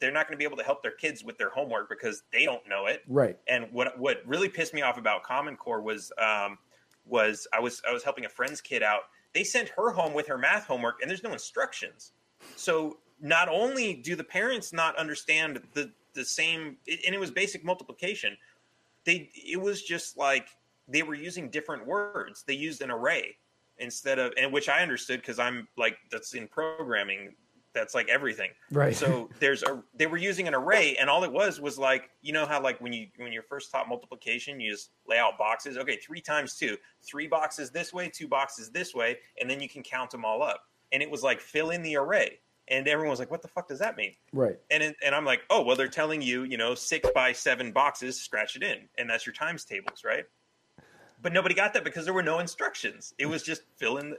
they're not going to be able to help their kids with their homework because they don't know it. Right. And what what really pissed me off about Common Core was um, was I was I was helping a friend's kid out. They sent her home with her math homework, and there's no instructions. So not only do the parents not understand the the same, and it was basic multiplication. They it was just like they were using different words. They used an array, instead of and which I understood because I'm like that's in programming that's like everything Right. so there's a they were using an array and all it was was like you know how like when you when you're first taught multiplication you just lay out boxes okay three times two three boxes this way two boxes this way and then you can count them all up and it was like fill in the array and everyone was like what the fuck does that mean Right. and it, and I'm like, oh well, they're telling you, you know, six by seven boxes, scratch it in, and that's your times tables, right? But nobody got that because there were no instructions. It was just fill in, the,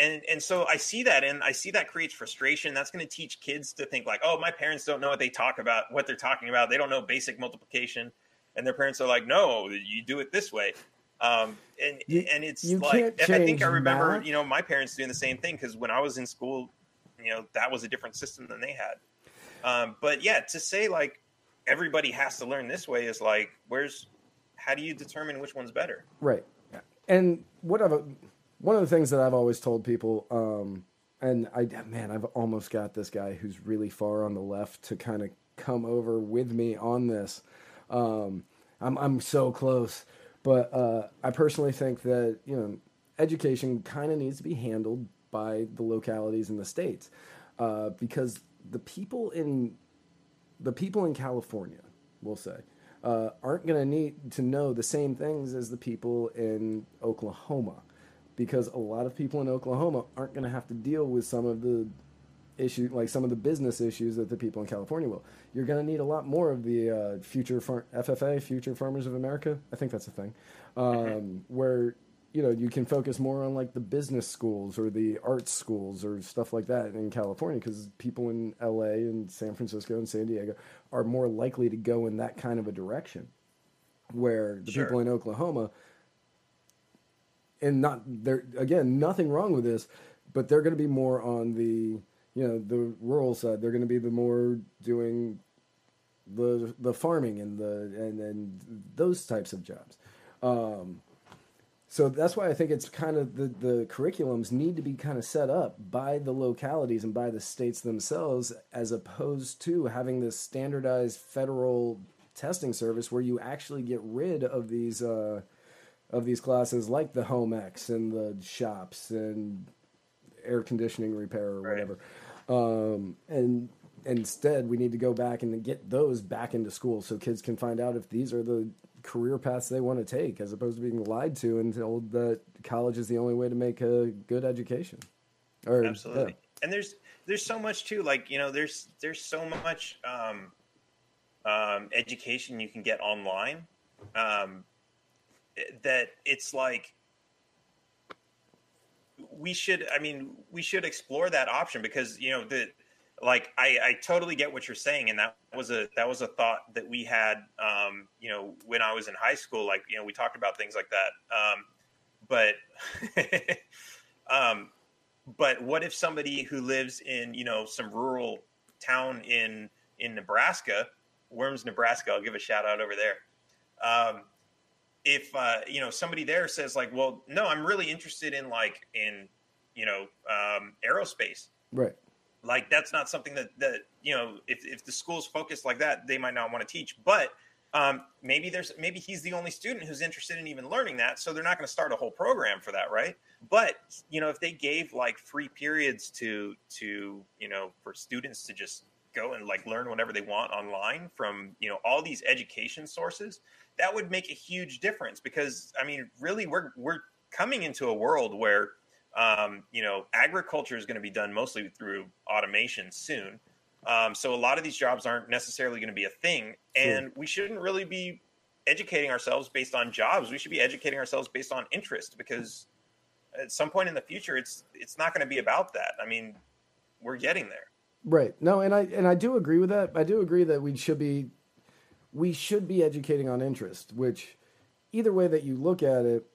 and and so I see that, and I see that creates frustration. That's going to teach kids to think like, oh, my parents don't know what they talk about, what they're talking about. They don't know basic multiplication, and their parents are like, no, you do it this way. Um, and You- and it's like and I think I remember, math. you know, my parents doing the same thing because when I was in school, you know, that was a different system than they had. Um, but yeah, to say like everybody has to learn this way is like, where's how do you determine which one's better? Right. And what I've, one of the things that I've always told people, um, and I man, I've almost got this guy who's really far on the left to kind of come over with me on this. Um, I'm I'm so close, but uh, I personally think that you know education kind of needs to be handled by the localities and the states uh, because the people in the people in California, we'll say, uh, aren't going to need to know the same things as the people in Oklahoma, because a lot of people in Oklahoma aren't going to have to deal with some of the issue, like some of the business issues that the people in California will. You're going to need a lot more of the uh, future far- FFA, Future Farmers of America. I think that's a thing, um, where you know you can focus more on like the business schools or the arts schools or stuff like that in California because people in LA and San Francisco and San Diego are more likely to go in that kind of a direction where the Sure. people in Oklahoma and not there again nothing wrong with this but they're going to be more on the you know the rural side. They're going to be the more doing the the farming and the and and those types of jobs. Um, so that's why I think it's kind of the, the curriculums need to be kind of set up by the localities and by the states themselves, as opposed to having this standardized federal testing service where you actually get rid of these uh, of these classes like the home ec and the shops and air conditioning repair or Right. whatever. Um, and instead, we need to go back and get those back into school so kids can find out if these are the career paths they want to take, as opposed to being lied to and told that college is the only way to make a good education. Or, Absolutely. yeah. And there's there's so much too. Like you know, there's there's so much um, um, education you can get online um, that it's like we should. I mean, we should explore that option because you know the like I, I totally get what you're saying, and that was a that was a thought that we had. Um, you know, when I was in high school, like you know, we talked about things like that. Um, but um, but what if somebody who lives in you know some rural town in in Nebraska, Worms, Nebraska, I'll give a shout out over there. Um, if uh, you know somebody there says like, well, no, I'm really interested in like in you know um, aerospace. Right. Like that's not something that that you know if if the school's focused like that, they might not want to teach. But um, maybe there's maybe he's the only student who's interested in even learning that, so they're not going to start a whole program for that, right? But you know, if they gave like free periods to to you know for students to just go and like learn whatever they want online from you know all these education sources, that would make a huge difference. Because I mean, really, we're we're coming into a world where um, you know agriculture is going to be done mostly through automation soon. Um, so a lot of these jobs aren't necessarily going to be a thing, and we shouldn't really be educating ourselves based on jobs. We should be educating ourselves based on interest because at some point in the future, it's it's not going to be about that. I mean, we're getting there. Right. No, and I and I do agree with that. I do agree that we should be we should be educating on interest, which either way that you look at it,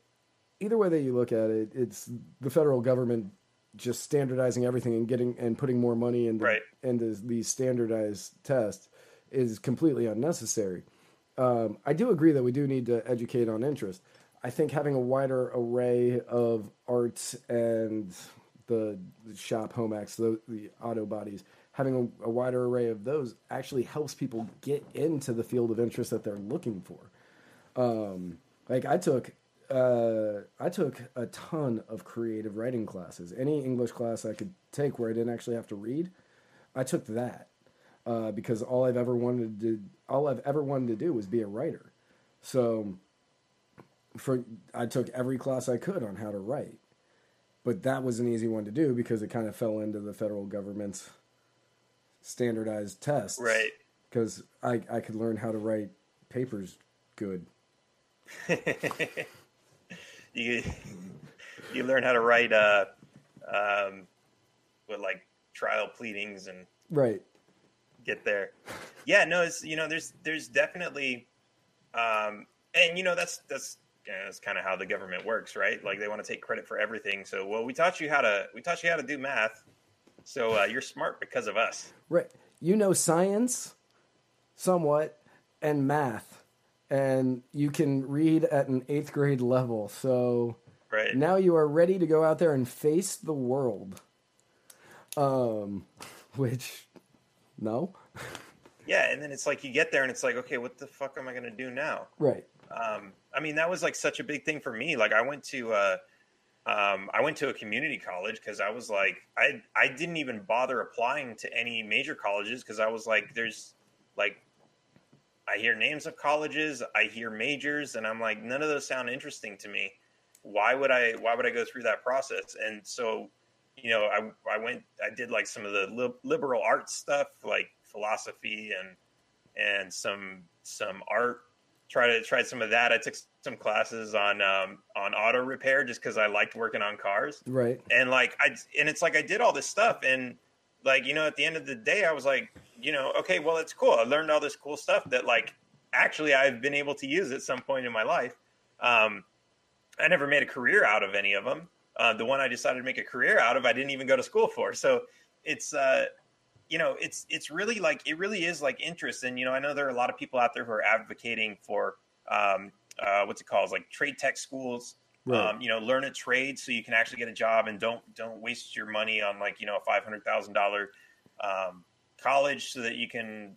either way that you look at it, it's the federal government just standardizing everything and getting and putting more money into Right. into these standardized tests is completely unnecessary. Um, I do agree that we do need to educate on interest. I think having a wider array of arts and the, the shop home ec, the, the auto bodies, having a, a wider array of those actually helps people get into the field of interest that they're looking for. Um, like I took uh, I took a ton of creative writing classes. Any English class I could take where I didn't actually have to read, I took that uh, because all I've ever wanted to all I've ever wanted to do was be a writer. So for I took every class I could on how to write. But that was an easy one to do because it kind of fell into the federal government's standardized tests. Right. Because I, I could learn how to write papers good. you you learn how to write uh um with like trial pleadings and Right. get there. Yeah, no, it's you know, there's there's definitely, um, and you know that's that's you know, that's kind of how the government works, right? Like they want to take credit for everything. So, well, we taught you how to we taught you how to do math, so uh, you're smart because of us. Right. You know science somewhat and math. And you can read at an eighth grade level. So Right. now you are ready to go out there and face the world. Um, which, no. Yeah, and then it's like you get there and it's like, okay, what the fuck am I going to do now? Right. um, I mean, that was like such a big thing for me. Like, I went to uh, um, I went to a community college because I was like, I I didn't even bother applying to any major colleges because I was like, there's like, I hear names of colleges, I hear majors, and I'm like, none of those sound interesting to me. Why would I? Why would I go through that process? And so, you know, I I went, I did like some of the li- liberal arts stuff, like philosophy and and some some art try to try some of that. I took some classes on um, on auto repair just because I liked working on cars, Right. and like I and it's like I did all this stuff, and like you know, at the end of the day, I was like, you know, okay, well, it's cool. I learned all this cool stuff that like actually I've been able to use at some point in my life. Um, I never made a career out of any of them. Uh, the one I decided to make a career out of, I didn't even go to school for. So it's uh, you know, it's it's really like it really is like interest. And you know, I know there are a lot of people out there who are advocating for um, uh, what's it called, like trade tech schools. Right. Um, you know, learn a trade so you can actually get a job and don't don't waste your money on like you know a five hundred thousand dollar um, college so that you can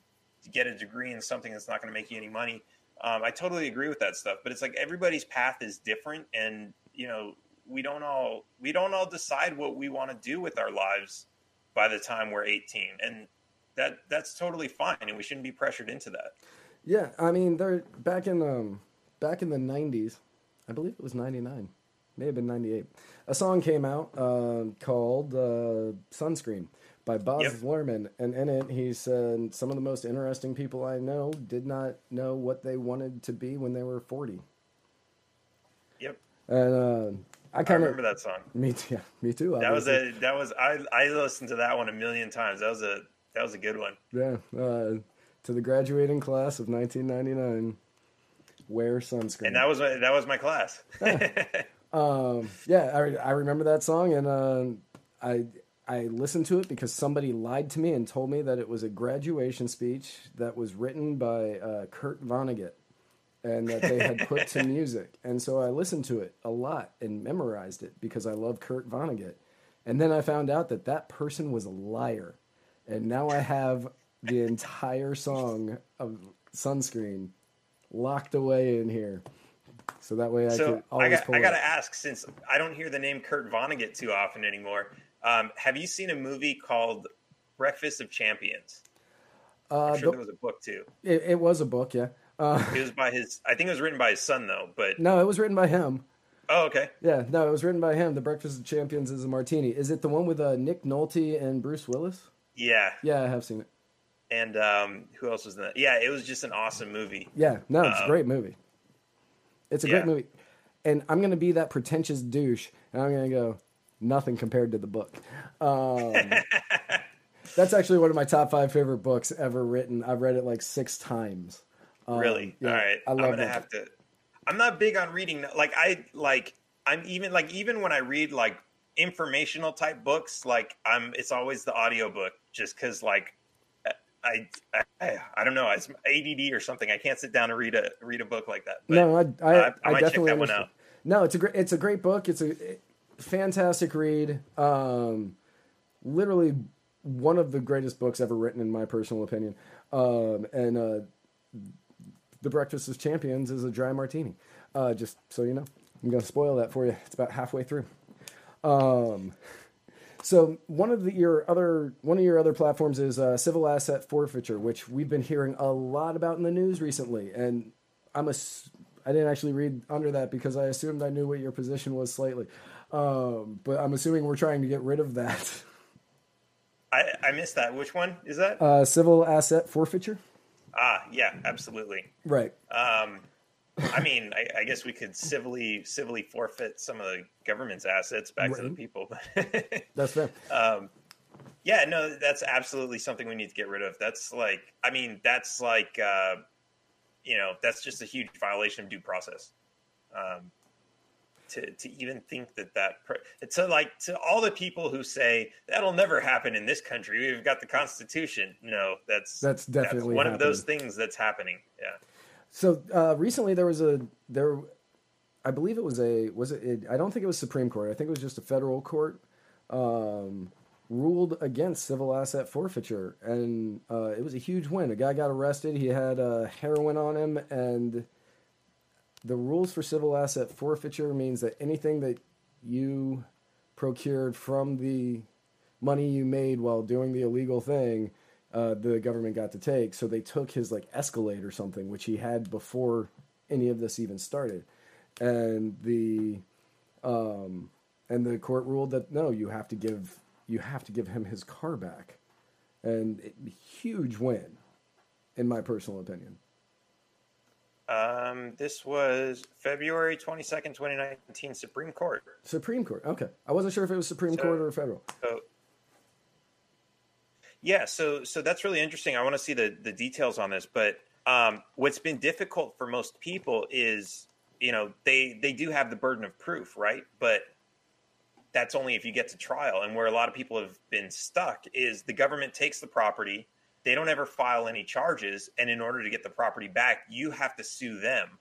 get a degree in something that's not going to make you any money. Um, I totally agree with that stuff, but it's like everybody's path is different, and you know we don't all we don't all decide what we want to do with our lives by the time we're 18, and that that's totally fine, and we shouldn't be pressured into that. Yeah, I mean, they're back in um back in the '90s. I believe it was '99, may have been '98. A song came out uh, called uh, "Sunscreen" by bob Yep. Luhrmann, and in it he said some of the most interesting people I know did not know what they wanted to be when they were 40. Yep, And uh, I kind of remember that song. me too. Yeah, me too. That was obviously. a that was I I listened to that one a million times. That was a that was a good one. Yeah, uh, to the graduating class of 1999, wear sunscreen. And that was my, that was my class. Um, yeah, I, I remember that song, and uh, I I listened to it because somebody lied to me and told me that it was a graduation speech that was written by uh, Kurt Vonnegut, and that they had put to music. And so I listened to it a lot and memorized it because I love Kurt Vonnegut. And then I found out that that person was a liar, and now I have the entire song of Sunscreen locked away in here. So that way I so I always got pull I got to ask since I don't hear the name Kurt Vonnegut too often anymore. Um, have you seen a movie called Breakfast of Champions? Uh, I'm sure the- there was a book too. It, it was a book, yeah. Uh, It was by his. I think it was written by his son though. But no, it was written by him. oh, okay. Yeah, no, it was written by him. The Breakfast of Champions is a martini. Is it the one with uh, Nick Nolte and Bruce Willis? Yeah. Yeah, I have seen it. And um, who else was in that? Yeah, it was just an awesome movie. Yeah, no, it's a Um, great movie. It's a yeah. great movie. And I'm going to be that pretentious douche, and I'm going to go, nothing compared to the book. Um, that's actually one of my top five favorite books ever written. I've read it like six times. Um, really? yeah, All right. I I'm gonna have to. I'm not big on reading. Like I like. I'm even like even when I read like informational type books, like I'm. It's always the audiobook, just because like. I, I I don't know. It's ADD or something. I can't sit down and read a read a book like that. But no, I, I, I, I, might check definitely that one out. No, it's a great, it's a great book. It's a fantastic read. Um, literally one of the greatest books ever written, in my personal opinion. Um, and uh, the Breakfast of Champions is a dry martini. Uh, just so you know. I'm going to spoil that for you. It's about halfway through. Um, so one of the, your other one of your other platforms is uh, civil asset forfeiture, which we've been hearing a lot about in the news recently. And I'm a I didn't actually read under that because I assumed I knew what your position was slightly. Um, but I'm assuming we're trying to get rid of that. I, I missed that. Which one is that? Uh, civil asset forfeiture. Ah, yeah, absolutely. Right. Um, I mean, I, I guess we could civilly civilly forfeit some of the government's assets back to the Right. people. That's fair. um, yeah, no, that's absolutely something we need to get rid of. That's like, I mean, that's like, uh, you know, that's just a huge violation of due process. Um, to, to even think that that pr- to like to all the people who say that'll never happen in this country we've got the constitution no that's That's definitely one of those things that's happening yeah So uh, recently there was a there, I believe it was a was it, it? I don't think it was Supreme Court. I think it was just a federal court um, ruled against civil asset forfeiture, and uh, it was a huge win. A guy got arrested. He had uh, heroin on him, and the rules for civil asset forfeiture means that anything that you procured from the money you made while doing the illegal thing, uh, the government got to take. So they took his like Escalade or something, which he had before any of this even started, and the um, and the court ruled that no, you have to give you have to give him his car back, and it, huge win, in my personal opinion. Um, this was february 22nd 2019 supreme court Supreme Court. Okay, I wasn't sure if it was Supreme So- Court or federal. So, yeah, so so that's really interesting. I want to see the the details on this, but um, what's been difficult for most people is, you know, they they do have the burden of proof, right? But that's only if you get to trial. And where a lot of people have been stuck is the government takes the property, they don't ever file any charges, and in order to get the property back, you have to sue them.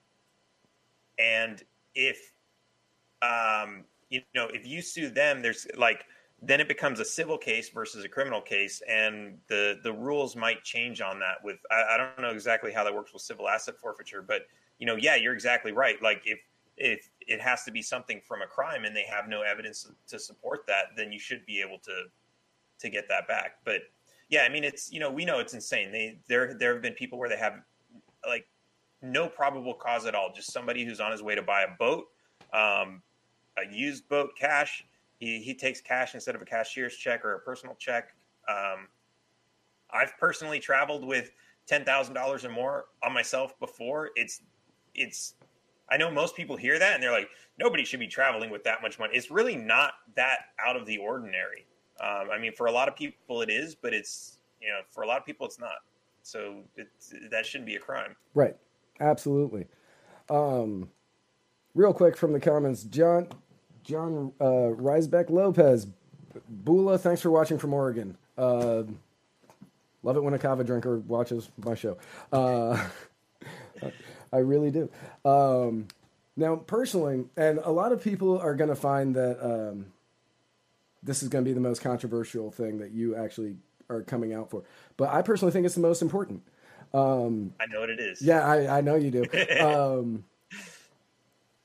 And if um, you know, if you sue them, there's like then it becomes a civil case versus a criminal case, and the the rules might change on that. With I, I don't know exactly how that works with civil asset forfeiture, but you know, yeah, you're exactly right. Like if if it has to be something from a crime and they have no evidence to support that, then you should be able to to get that back. But yeah, I mean, it's you know, we know it's insane. They there there have been people where they have like no probable cause at all, just somebody who's on his way to buy a boat, um, a used boat, cash. He he takes cash instead of a cashier's check or a personal check. Um, I've personally traveled with ten thousand dollars or more on myself before. It's it's I know most people hear that and they're like, nobody should be traveling with that much money. It's really not that out of the ordinary. Um, I mean, for a lot of people it is, but it's you know, for a lot of people it's not. So it's, that shouldn't be a crime. Right. Absolutely. Um, real quick from the comments, John John uh, Reisbeck Lopez, Bula. Thanks for watching from Oregon. Uh, love it when a kava drinker watches my show. Uh, I really do. Um, now, personally, and a lot of people are going to find that um, this is going to be the most controversial thing that you actually are coming out for. But I personally think it's the most important. I know what it is. Yeah, I, I know you do. um,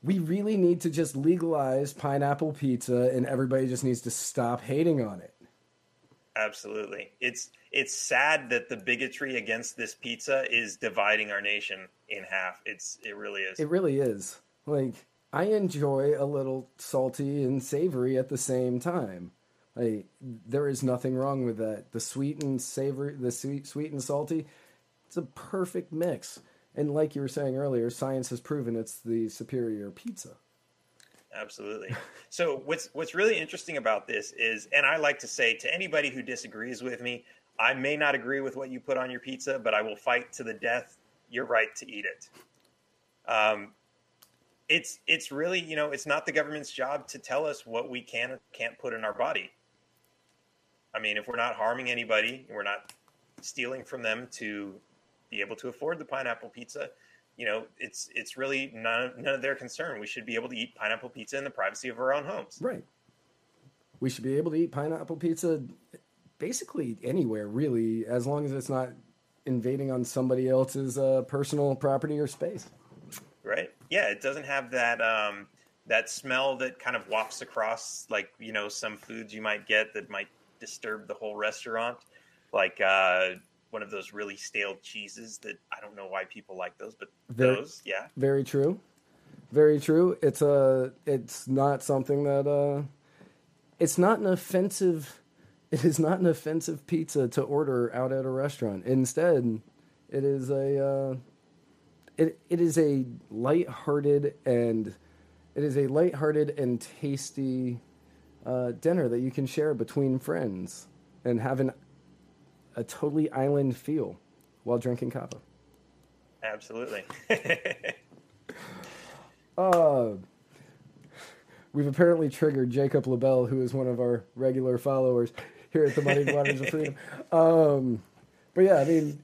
we really need to just legalize pineapple pizza, and everybody just needs to stop hating on it. Absolutely. It's it's sad that the bigotry against this pizza is dividing our nation in half. It's it really is. It really is. Like, I enjoy a little salty and savory at the same time. Like, there is nothing wrong with that. The sweet and savory, the sweet, sweet and salty, it's a perfect mix. And like you were saying earlier, science has proven it's the superior pizza. Absolutely. So what's what's really interesting about this is, and I like to say to anybody who disagrees with me, I may not agree with what you put on your pizza, but I will fight to the death your right to eat it. Um, it's it's really you know it's not the government's job to tell us what we can or can't put in our body. I mean, if we're not harming anybody, we're not stealing from them to be able to afford the pineapple pizza. You know, it's it's really none, none of their concern. We should be able to eat pineapple pizza in the privacy of our own homes. Right. We should be able to eat pineapple pizza basically anywhere, really, as long as it's not invading on somebody else's uh, personal property or space. Right? Yeah, it doesn't have that um, that smell that kind of wafts across, like you know, some foods you might get that might disturb the whole restaurant, like uh, one of those really stale cheeses that I don't know why people like those, but Very- those, yeah, Very true. Very true. It's a. It's not something that. Uh, it's not an offensive. It is not an offensive pizza to order out at a restaurant. Instead, it is a. Uh, it it is a lighthearted and it is a lighthearted and tasty uh, dinner that you can share between friends and have an, a totally island feel while drinking kava. absolutely. We've apparently triggered Jacob LaBelle, who is one of our regular followers here at the Muddied Waters of Freedom. Um, but yeah, I mean,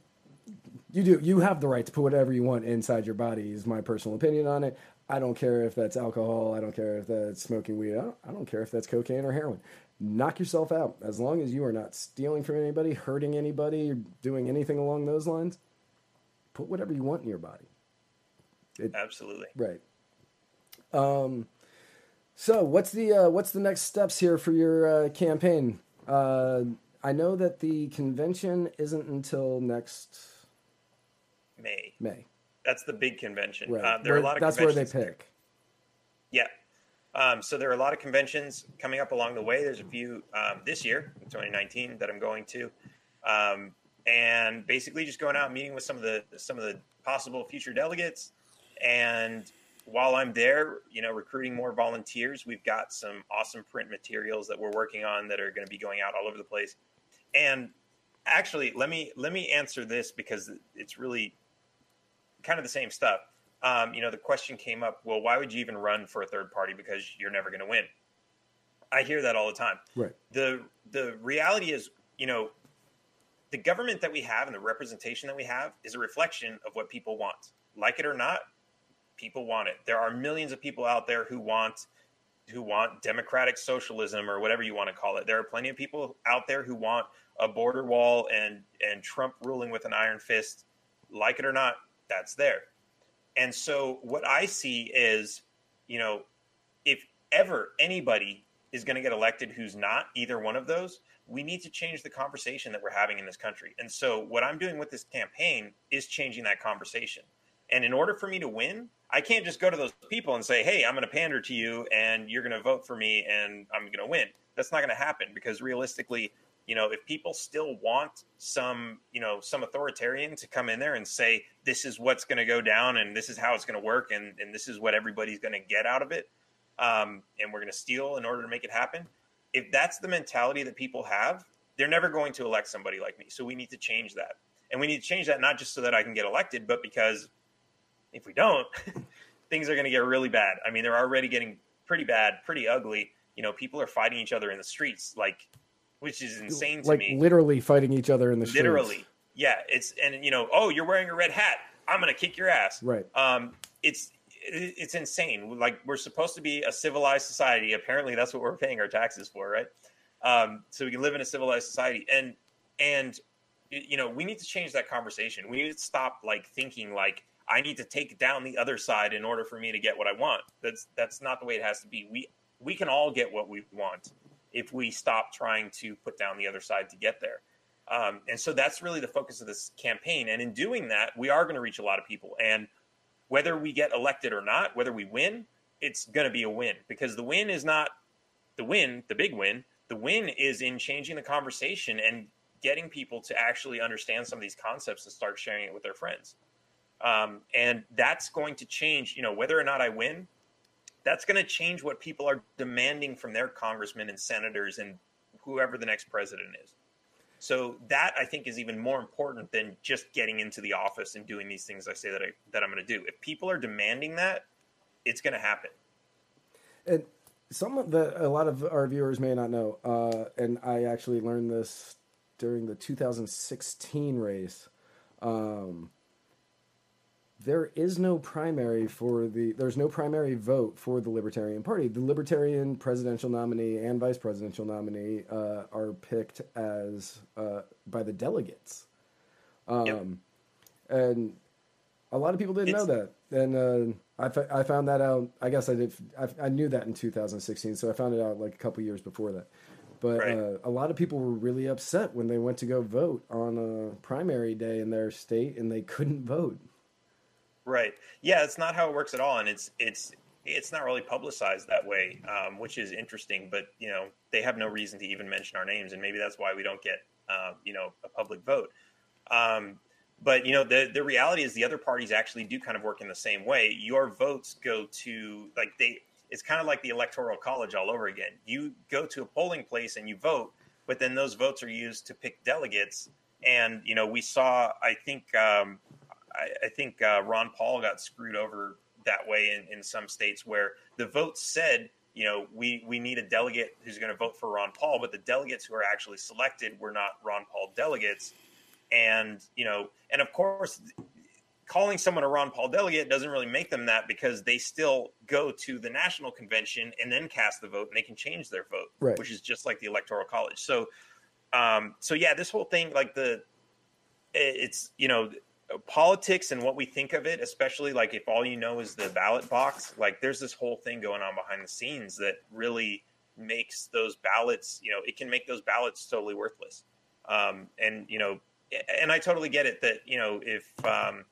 you do you have the right to put whatever you want inside your body. Is my personal opinion on it. I don't care if that's alcohol. I don't care if that's smoking weed. I don't, I don't care if that's cocaine or heroin. Knock yourself out. As long as you are not stealing from anybody, hurting anybody, or doing anything along those lines, put whatever you want in your body. absolutely. Right. Um, so what's the uh, what's the next steps here for your uh, campaign? Uh, I know that the convention isn't until next May. May. That's the big convention. Right. Uh, there are a lot of that's where they pick. Yeah. Um, so there are a lot of conventions coming up along the way. There's a few um, this year, 2019, that I'm going to, um, and basically just going out and meeting with some of the some of the possible future delegates. And while I'm there, you know, recruiting more volunteers. We've got some awesome print materials that we're working on that are going to be going out all over the place. And actually, let me let me answer this because it's really kind of the same stuff. Um, you know, the question came up, well, why would you even run for a third party because you're never going to win? I hear that all the time. Right. The the reality is, you know, the government that we have and the representation that we have is a reflection of what people want. Like it or not, people want it. There are millions of people out there who want who want democratic socialism or whatever you want to call it. There are plenty of people out there who want a border wall and and Trump ruling with an iron fist. Like it or not, that's there. And so what I see is, you know, if ever anybody is going to get elected who's not either one of those, we need to change the conversation that we're having in this country. And so what I'm doing with this campaign is changing that conversation. And in order for me to win, I can't just go to those people and say, "Hey, I'm going to pander to you and you're going to vote for me and I'm going to win." That's not going to happen because realistically, you know, if people still want some, you know, some authoritarian to come in there and say, "This is what's going to go down and this is how it's going to work and and this is what everybody's going to get out of it," um, and we're going to steal in order to make it happen. If that's the mentality that people have, they're never going to elect somebody like me. So we need to change that. And we need to change that not just so that I can get elected, but because if we don't, things are going to get really bad. I mean, they're already getting pretty bad, pretty ugly. You know, people are fighting each other in the streets, like, which is insane to Like me. literally fighting each other in the streets. Literally, yeah. It's and you know, oh, you're wearing a red hat. I'm going to kick your ass. Right. Um, it's it's insane. Like we're supposed to be a civilized society. Apparently, that's what we're paying our taxes for, right? Um, so we can live in a civilized society, and and you know, we need to change that conversation. We need to stop like thinking like I need to take down the other side in order for me to get what I want. That's that's not the way it has to be. We we can all get what we want if we stop trying to put down the other side to get there. Um, and so that's really the focus of this campaign. And in doing that, we are going to reach a lot of people. And whether we get elected or not, whether we win, it's going to be a win because the win is not the win, the big win. The win is in changing the conversation and getting people to actually understand some of these concepts and start sharing it with their friends. Um, and that's going to change, you know, whether or not I win, that's going to change what people are demanding from their congressmen and senators and whoever the next president is. So that I think is even more important than just getting into the office and doing these things I say that I that I'm going to do. If people are demanding that, it's going to happen. And some of the a lot of our viewers may not know, uh, and I actually learned this during the 2016 race. Um, there is no primary for the there's no primary vote for the Libertarian Party. The Libertarian presidential nominee and vice presidential nominee uh, are picked as uh, by the delegates, um, Yep. and a lot of people didn't It's- know that. and uh, I, f- I found that out. I guess I did. I, I knew that in 2016, so I found it out like a couple years before that. But Right. uh, a lot of people were really upset when they went to go vote on a primary day in their state, and they couldn't vote. Right. Yeah, it's not how it works at all, and it's it's it's not really publicized that way, um, which is interesting. But you know, they have no reason to even mention our names, and maybe that's why we don't get uh, you know a public vote. Um, but you know, the the reality is the other parties actually do kind of work in the same way. Your votes go to like they. It's kind of like the electoral college all over again. You go to a polling place and you vote, but then those votes are used to pick delegates. And you know, we saw. I think um, I, I think uh, Ron Paul got screwed over that way in, in some states where the votes said, you know, we, we need a delegate who's going to vote for Ron Paul, but the delegates who are actually selected were not Ron Paul delegates. And, you know, and of course, calling someone a Ron Paul delegate doesn't really make them that because they still go to the national convention and then cast the vote and they can change their vote, Right. which is just like the electoral college. So, um, so yeah, this whole thing, like the, it's, you know, politics and what we think of it, especially like if all you know is the ballot box, like there's this whole thing going on behind the scenes that really makes those ballots, you know, it can make those ballots totally worthless. Um, and, you know, and I totally get it that, you know, if, um,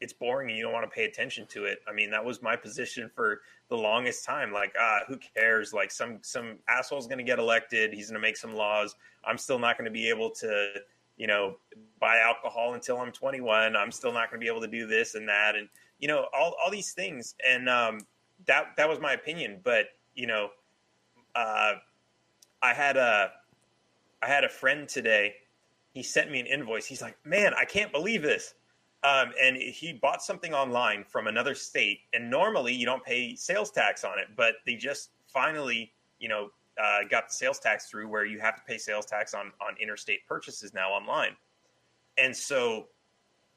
it's boring and you don't want to pay attention to it. I mean, that was my position for the longest time. Like, ah, who cares? Like, some some asshole's going to get elected. He's going to make some laws. I'm still not going to be able to, you know, buy alcohol until I'm 21. I'm still not going to be able to do this and that, and you know, all all these things. And um, that that was my opinion. But you know, uh, I had a I had a friend today. He sent me an invoice. He's like, "Man, I can't believe this." Um, and he bought something online from another state, and normally you don't pay sales tax on it, but they just finally, you know, uh, got the sales tax through where you have to pay sales tax on on interstate purchases now online. And so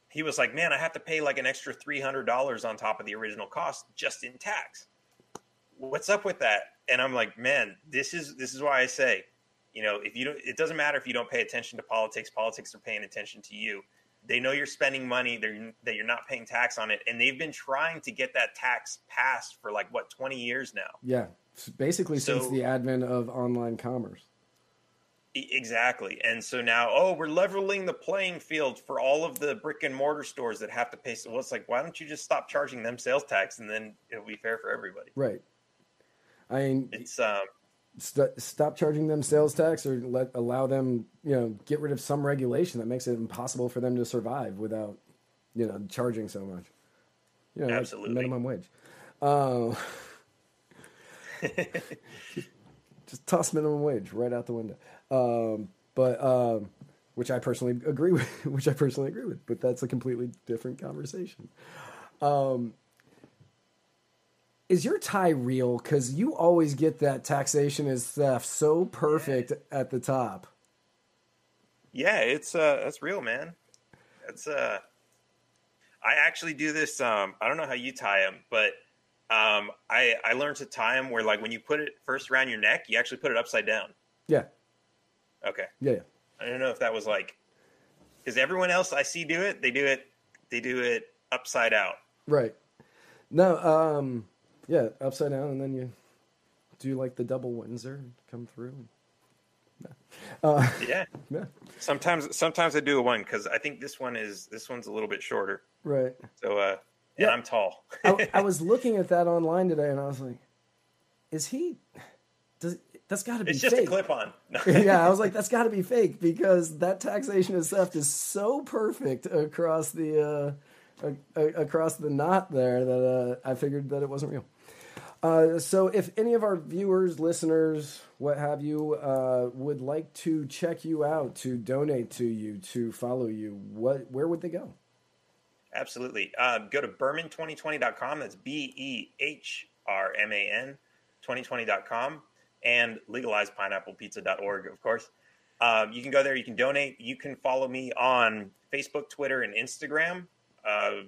he was like, "Man, I have to pay like an extra three hundred dollars on top of the original cost just in tax. What's up with that?" And I'm like, "Man, this is this is why I say, you know, if you don't, it doesn't matter if you don't pay attention to politics. Politics are paying attention to you." They know you're spending money they're, that you're not paying tax on it, and they've been trying to get that tax passed for like what 20 years now. Yeah, basically since the advent of online commerce. Exactly, and so now, oh, we're leveling the playing field for all of the brick and mortar stores that have to pay. So well, it's like, why don't you just stop charging them sales tax, and then it'll be fair for everybody? Right. I mean, It's um, st- stop charging them sales tax or let allow them you know get rid of some regulation that makes it impossible for them to survive without you know charging so much you know like Absolutely. minimum wage uh, just toss minimum wage right out the window um, but um, which i personally agree with which i personally agree with but that's a completely different conversation Um, is your tie real? Because you always get that taxation is theft so perfect at the top. yeah, it's uh, that's real, man. It's uh, I actually do this. Um, I don't know how you tie them, but um, I I learned to tie them where like when you put it first around your neck, you actually put it upside down. Yeah, Okay. yeah, yeah. I don't know if that was like because everyone else I see do it, they do it, they do it upside out. right. No, um, yeah, upside down, and then you do like the double Windsor come through. Uh, Yeah. yeah, Sometimes, sometimes I do a one because I think this one is this one's a little bit shorter. right. So, uh, Yeah. I'm tall. I, I was looking at that online today, and I was like, "Is he? Does that's got to be it's just fake?" a clip on. yeah, I was like, that's got to be fake because that taxation of theft is so perfect across the uh, a, a- across the knot there that uh, I figured that it wasn't real. Uh, so, if any of our viewers, listeners, what have you, uh, would like to check you out, to donate to you, to follow you, what where would they go? Absolutely. Uh, go to behrman2020.com. That's B E H R M A N 2020.com and legalizepineapplepizza.org, of course. Um, you can go there. You can donate. You can follow me on Facebook, Twitter, and Instagram. Uh,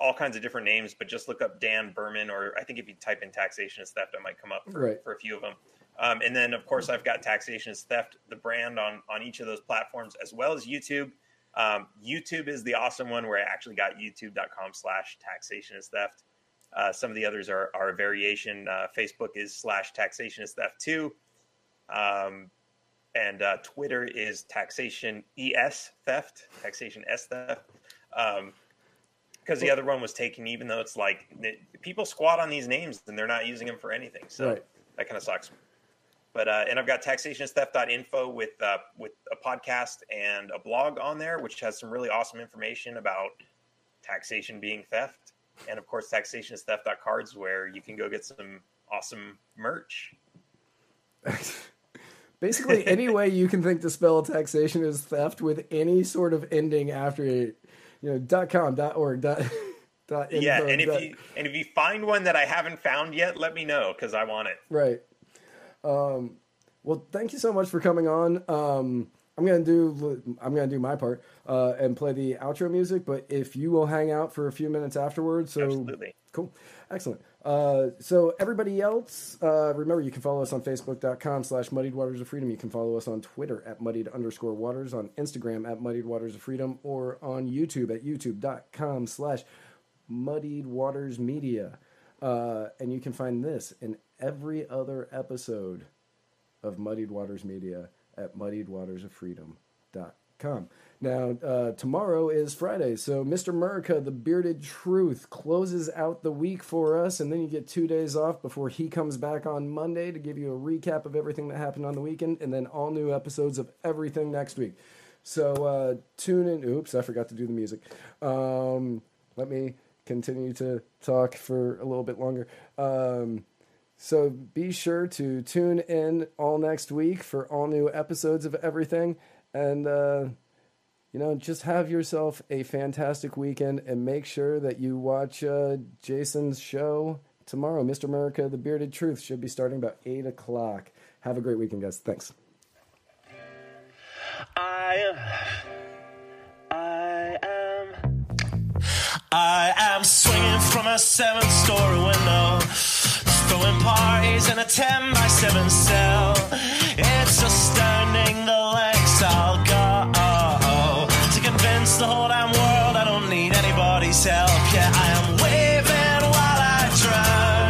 all kinds of different names, but just look up Dan Behrman, or I think if you type in taxation is theft, I might come up for, Right. for a few of them. Um, and then, of course, I've got taxation is theft, the brand on on each of those platforms, as well as YouTube. Um, YouTube is the awesome one where I actually got youtube.com slash taxation is theft. Uh, some of the others are, are a variation. Uh, Facebook is slash taxation is theft too. Um, and uh, Twitter is taxation es theft, taxation s theft. Um, because the other one was taken, even though it's like people squat on these names and they're not using them for anything. So Right. that kind of sucks. But uh, and I've got taxationistheft.info with uh, with a podcast and a blog on there, which has some really awesome information about taxation being theft, and of course taxationistheft.cards, where you can go get some awesome merch. Basically, any way you can think to spell taxation is theft with any sort of ending after it. You know, dot com, dot org, dot, dot info, yeah, and if dot- you and if you find one that I haven't found yet, let me know because I want it. Right. Um, well, thank you so much for coming on. Um, I'm gonna do I'm gonna do my part uh, and play the outro music. But if you will hang out for a few minutes afterwards, so Absolutely. cool, excellent. Uh, so everybody else, uh, remember you can follow us on Facebook.com slash Muddied Waters of Freedom. You can follow us on Twitter at Muddied underscore Waters, on Instagram at Muddied Waters of Freedom, or on YouTube at YouTube.com slash Muddied Waters Media. Uh, and you can find this and every other episode of Muddied Waters Media at muddiedwatersoffreedom.com. Now, uh, tomorrow is Friday, so Mr. America, the bearded truth, closes out the week for us, and then you get two days off before he comes back on Monday to give you a recap of everything that happened on the weekend, and then all new episodes of everything next week. So uh, tune in. Oops, I forgot to do the music. Um, let me continue to talk for a little bit longer. Um, so be sure to tune in all next week for all new episodes of everything. And, uh, you know, just have yourself a fantastic weekend and make sure that you watch uh, Jason's show tomorrow. Mr. America, The Bearded Truth should be starting about 8 o'clock. Have a great weekend, guys. Thanks. I. I am. I am swinging from a seven story window, throwing parties in a 10 by 7 cell. It's astounding the lengths I'll go to convince the whole damn world I don't need anybody's help. Yeah, I am waving while I drown.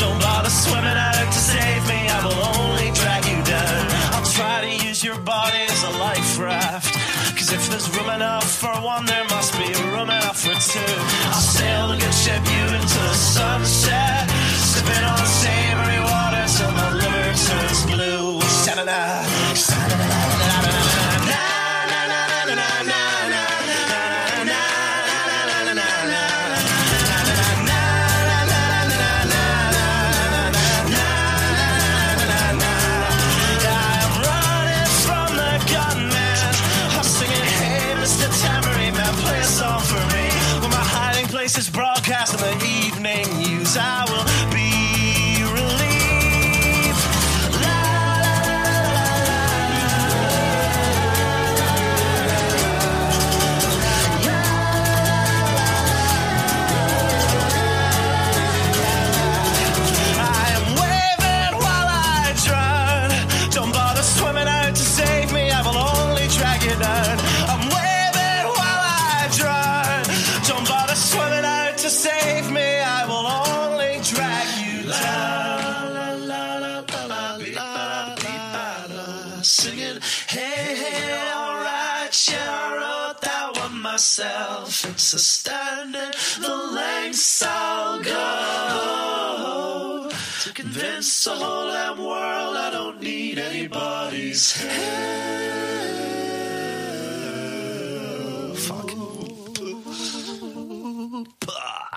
Don't bother swimming out to save me, I will only drag you down. I'll try to use your body as a life raft. Cause if there's room enough for one, there must be room enough for two. I'll sail the good ship you into the sunset. Sipping on savory water till my liver turns blue. Sha-da-da, sha-da-da, na-na-na-na, I'm so the lengths I'll go to convince the whole damn world I don't need anybody's help. Fuck.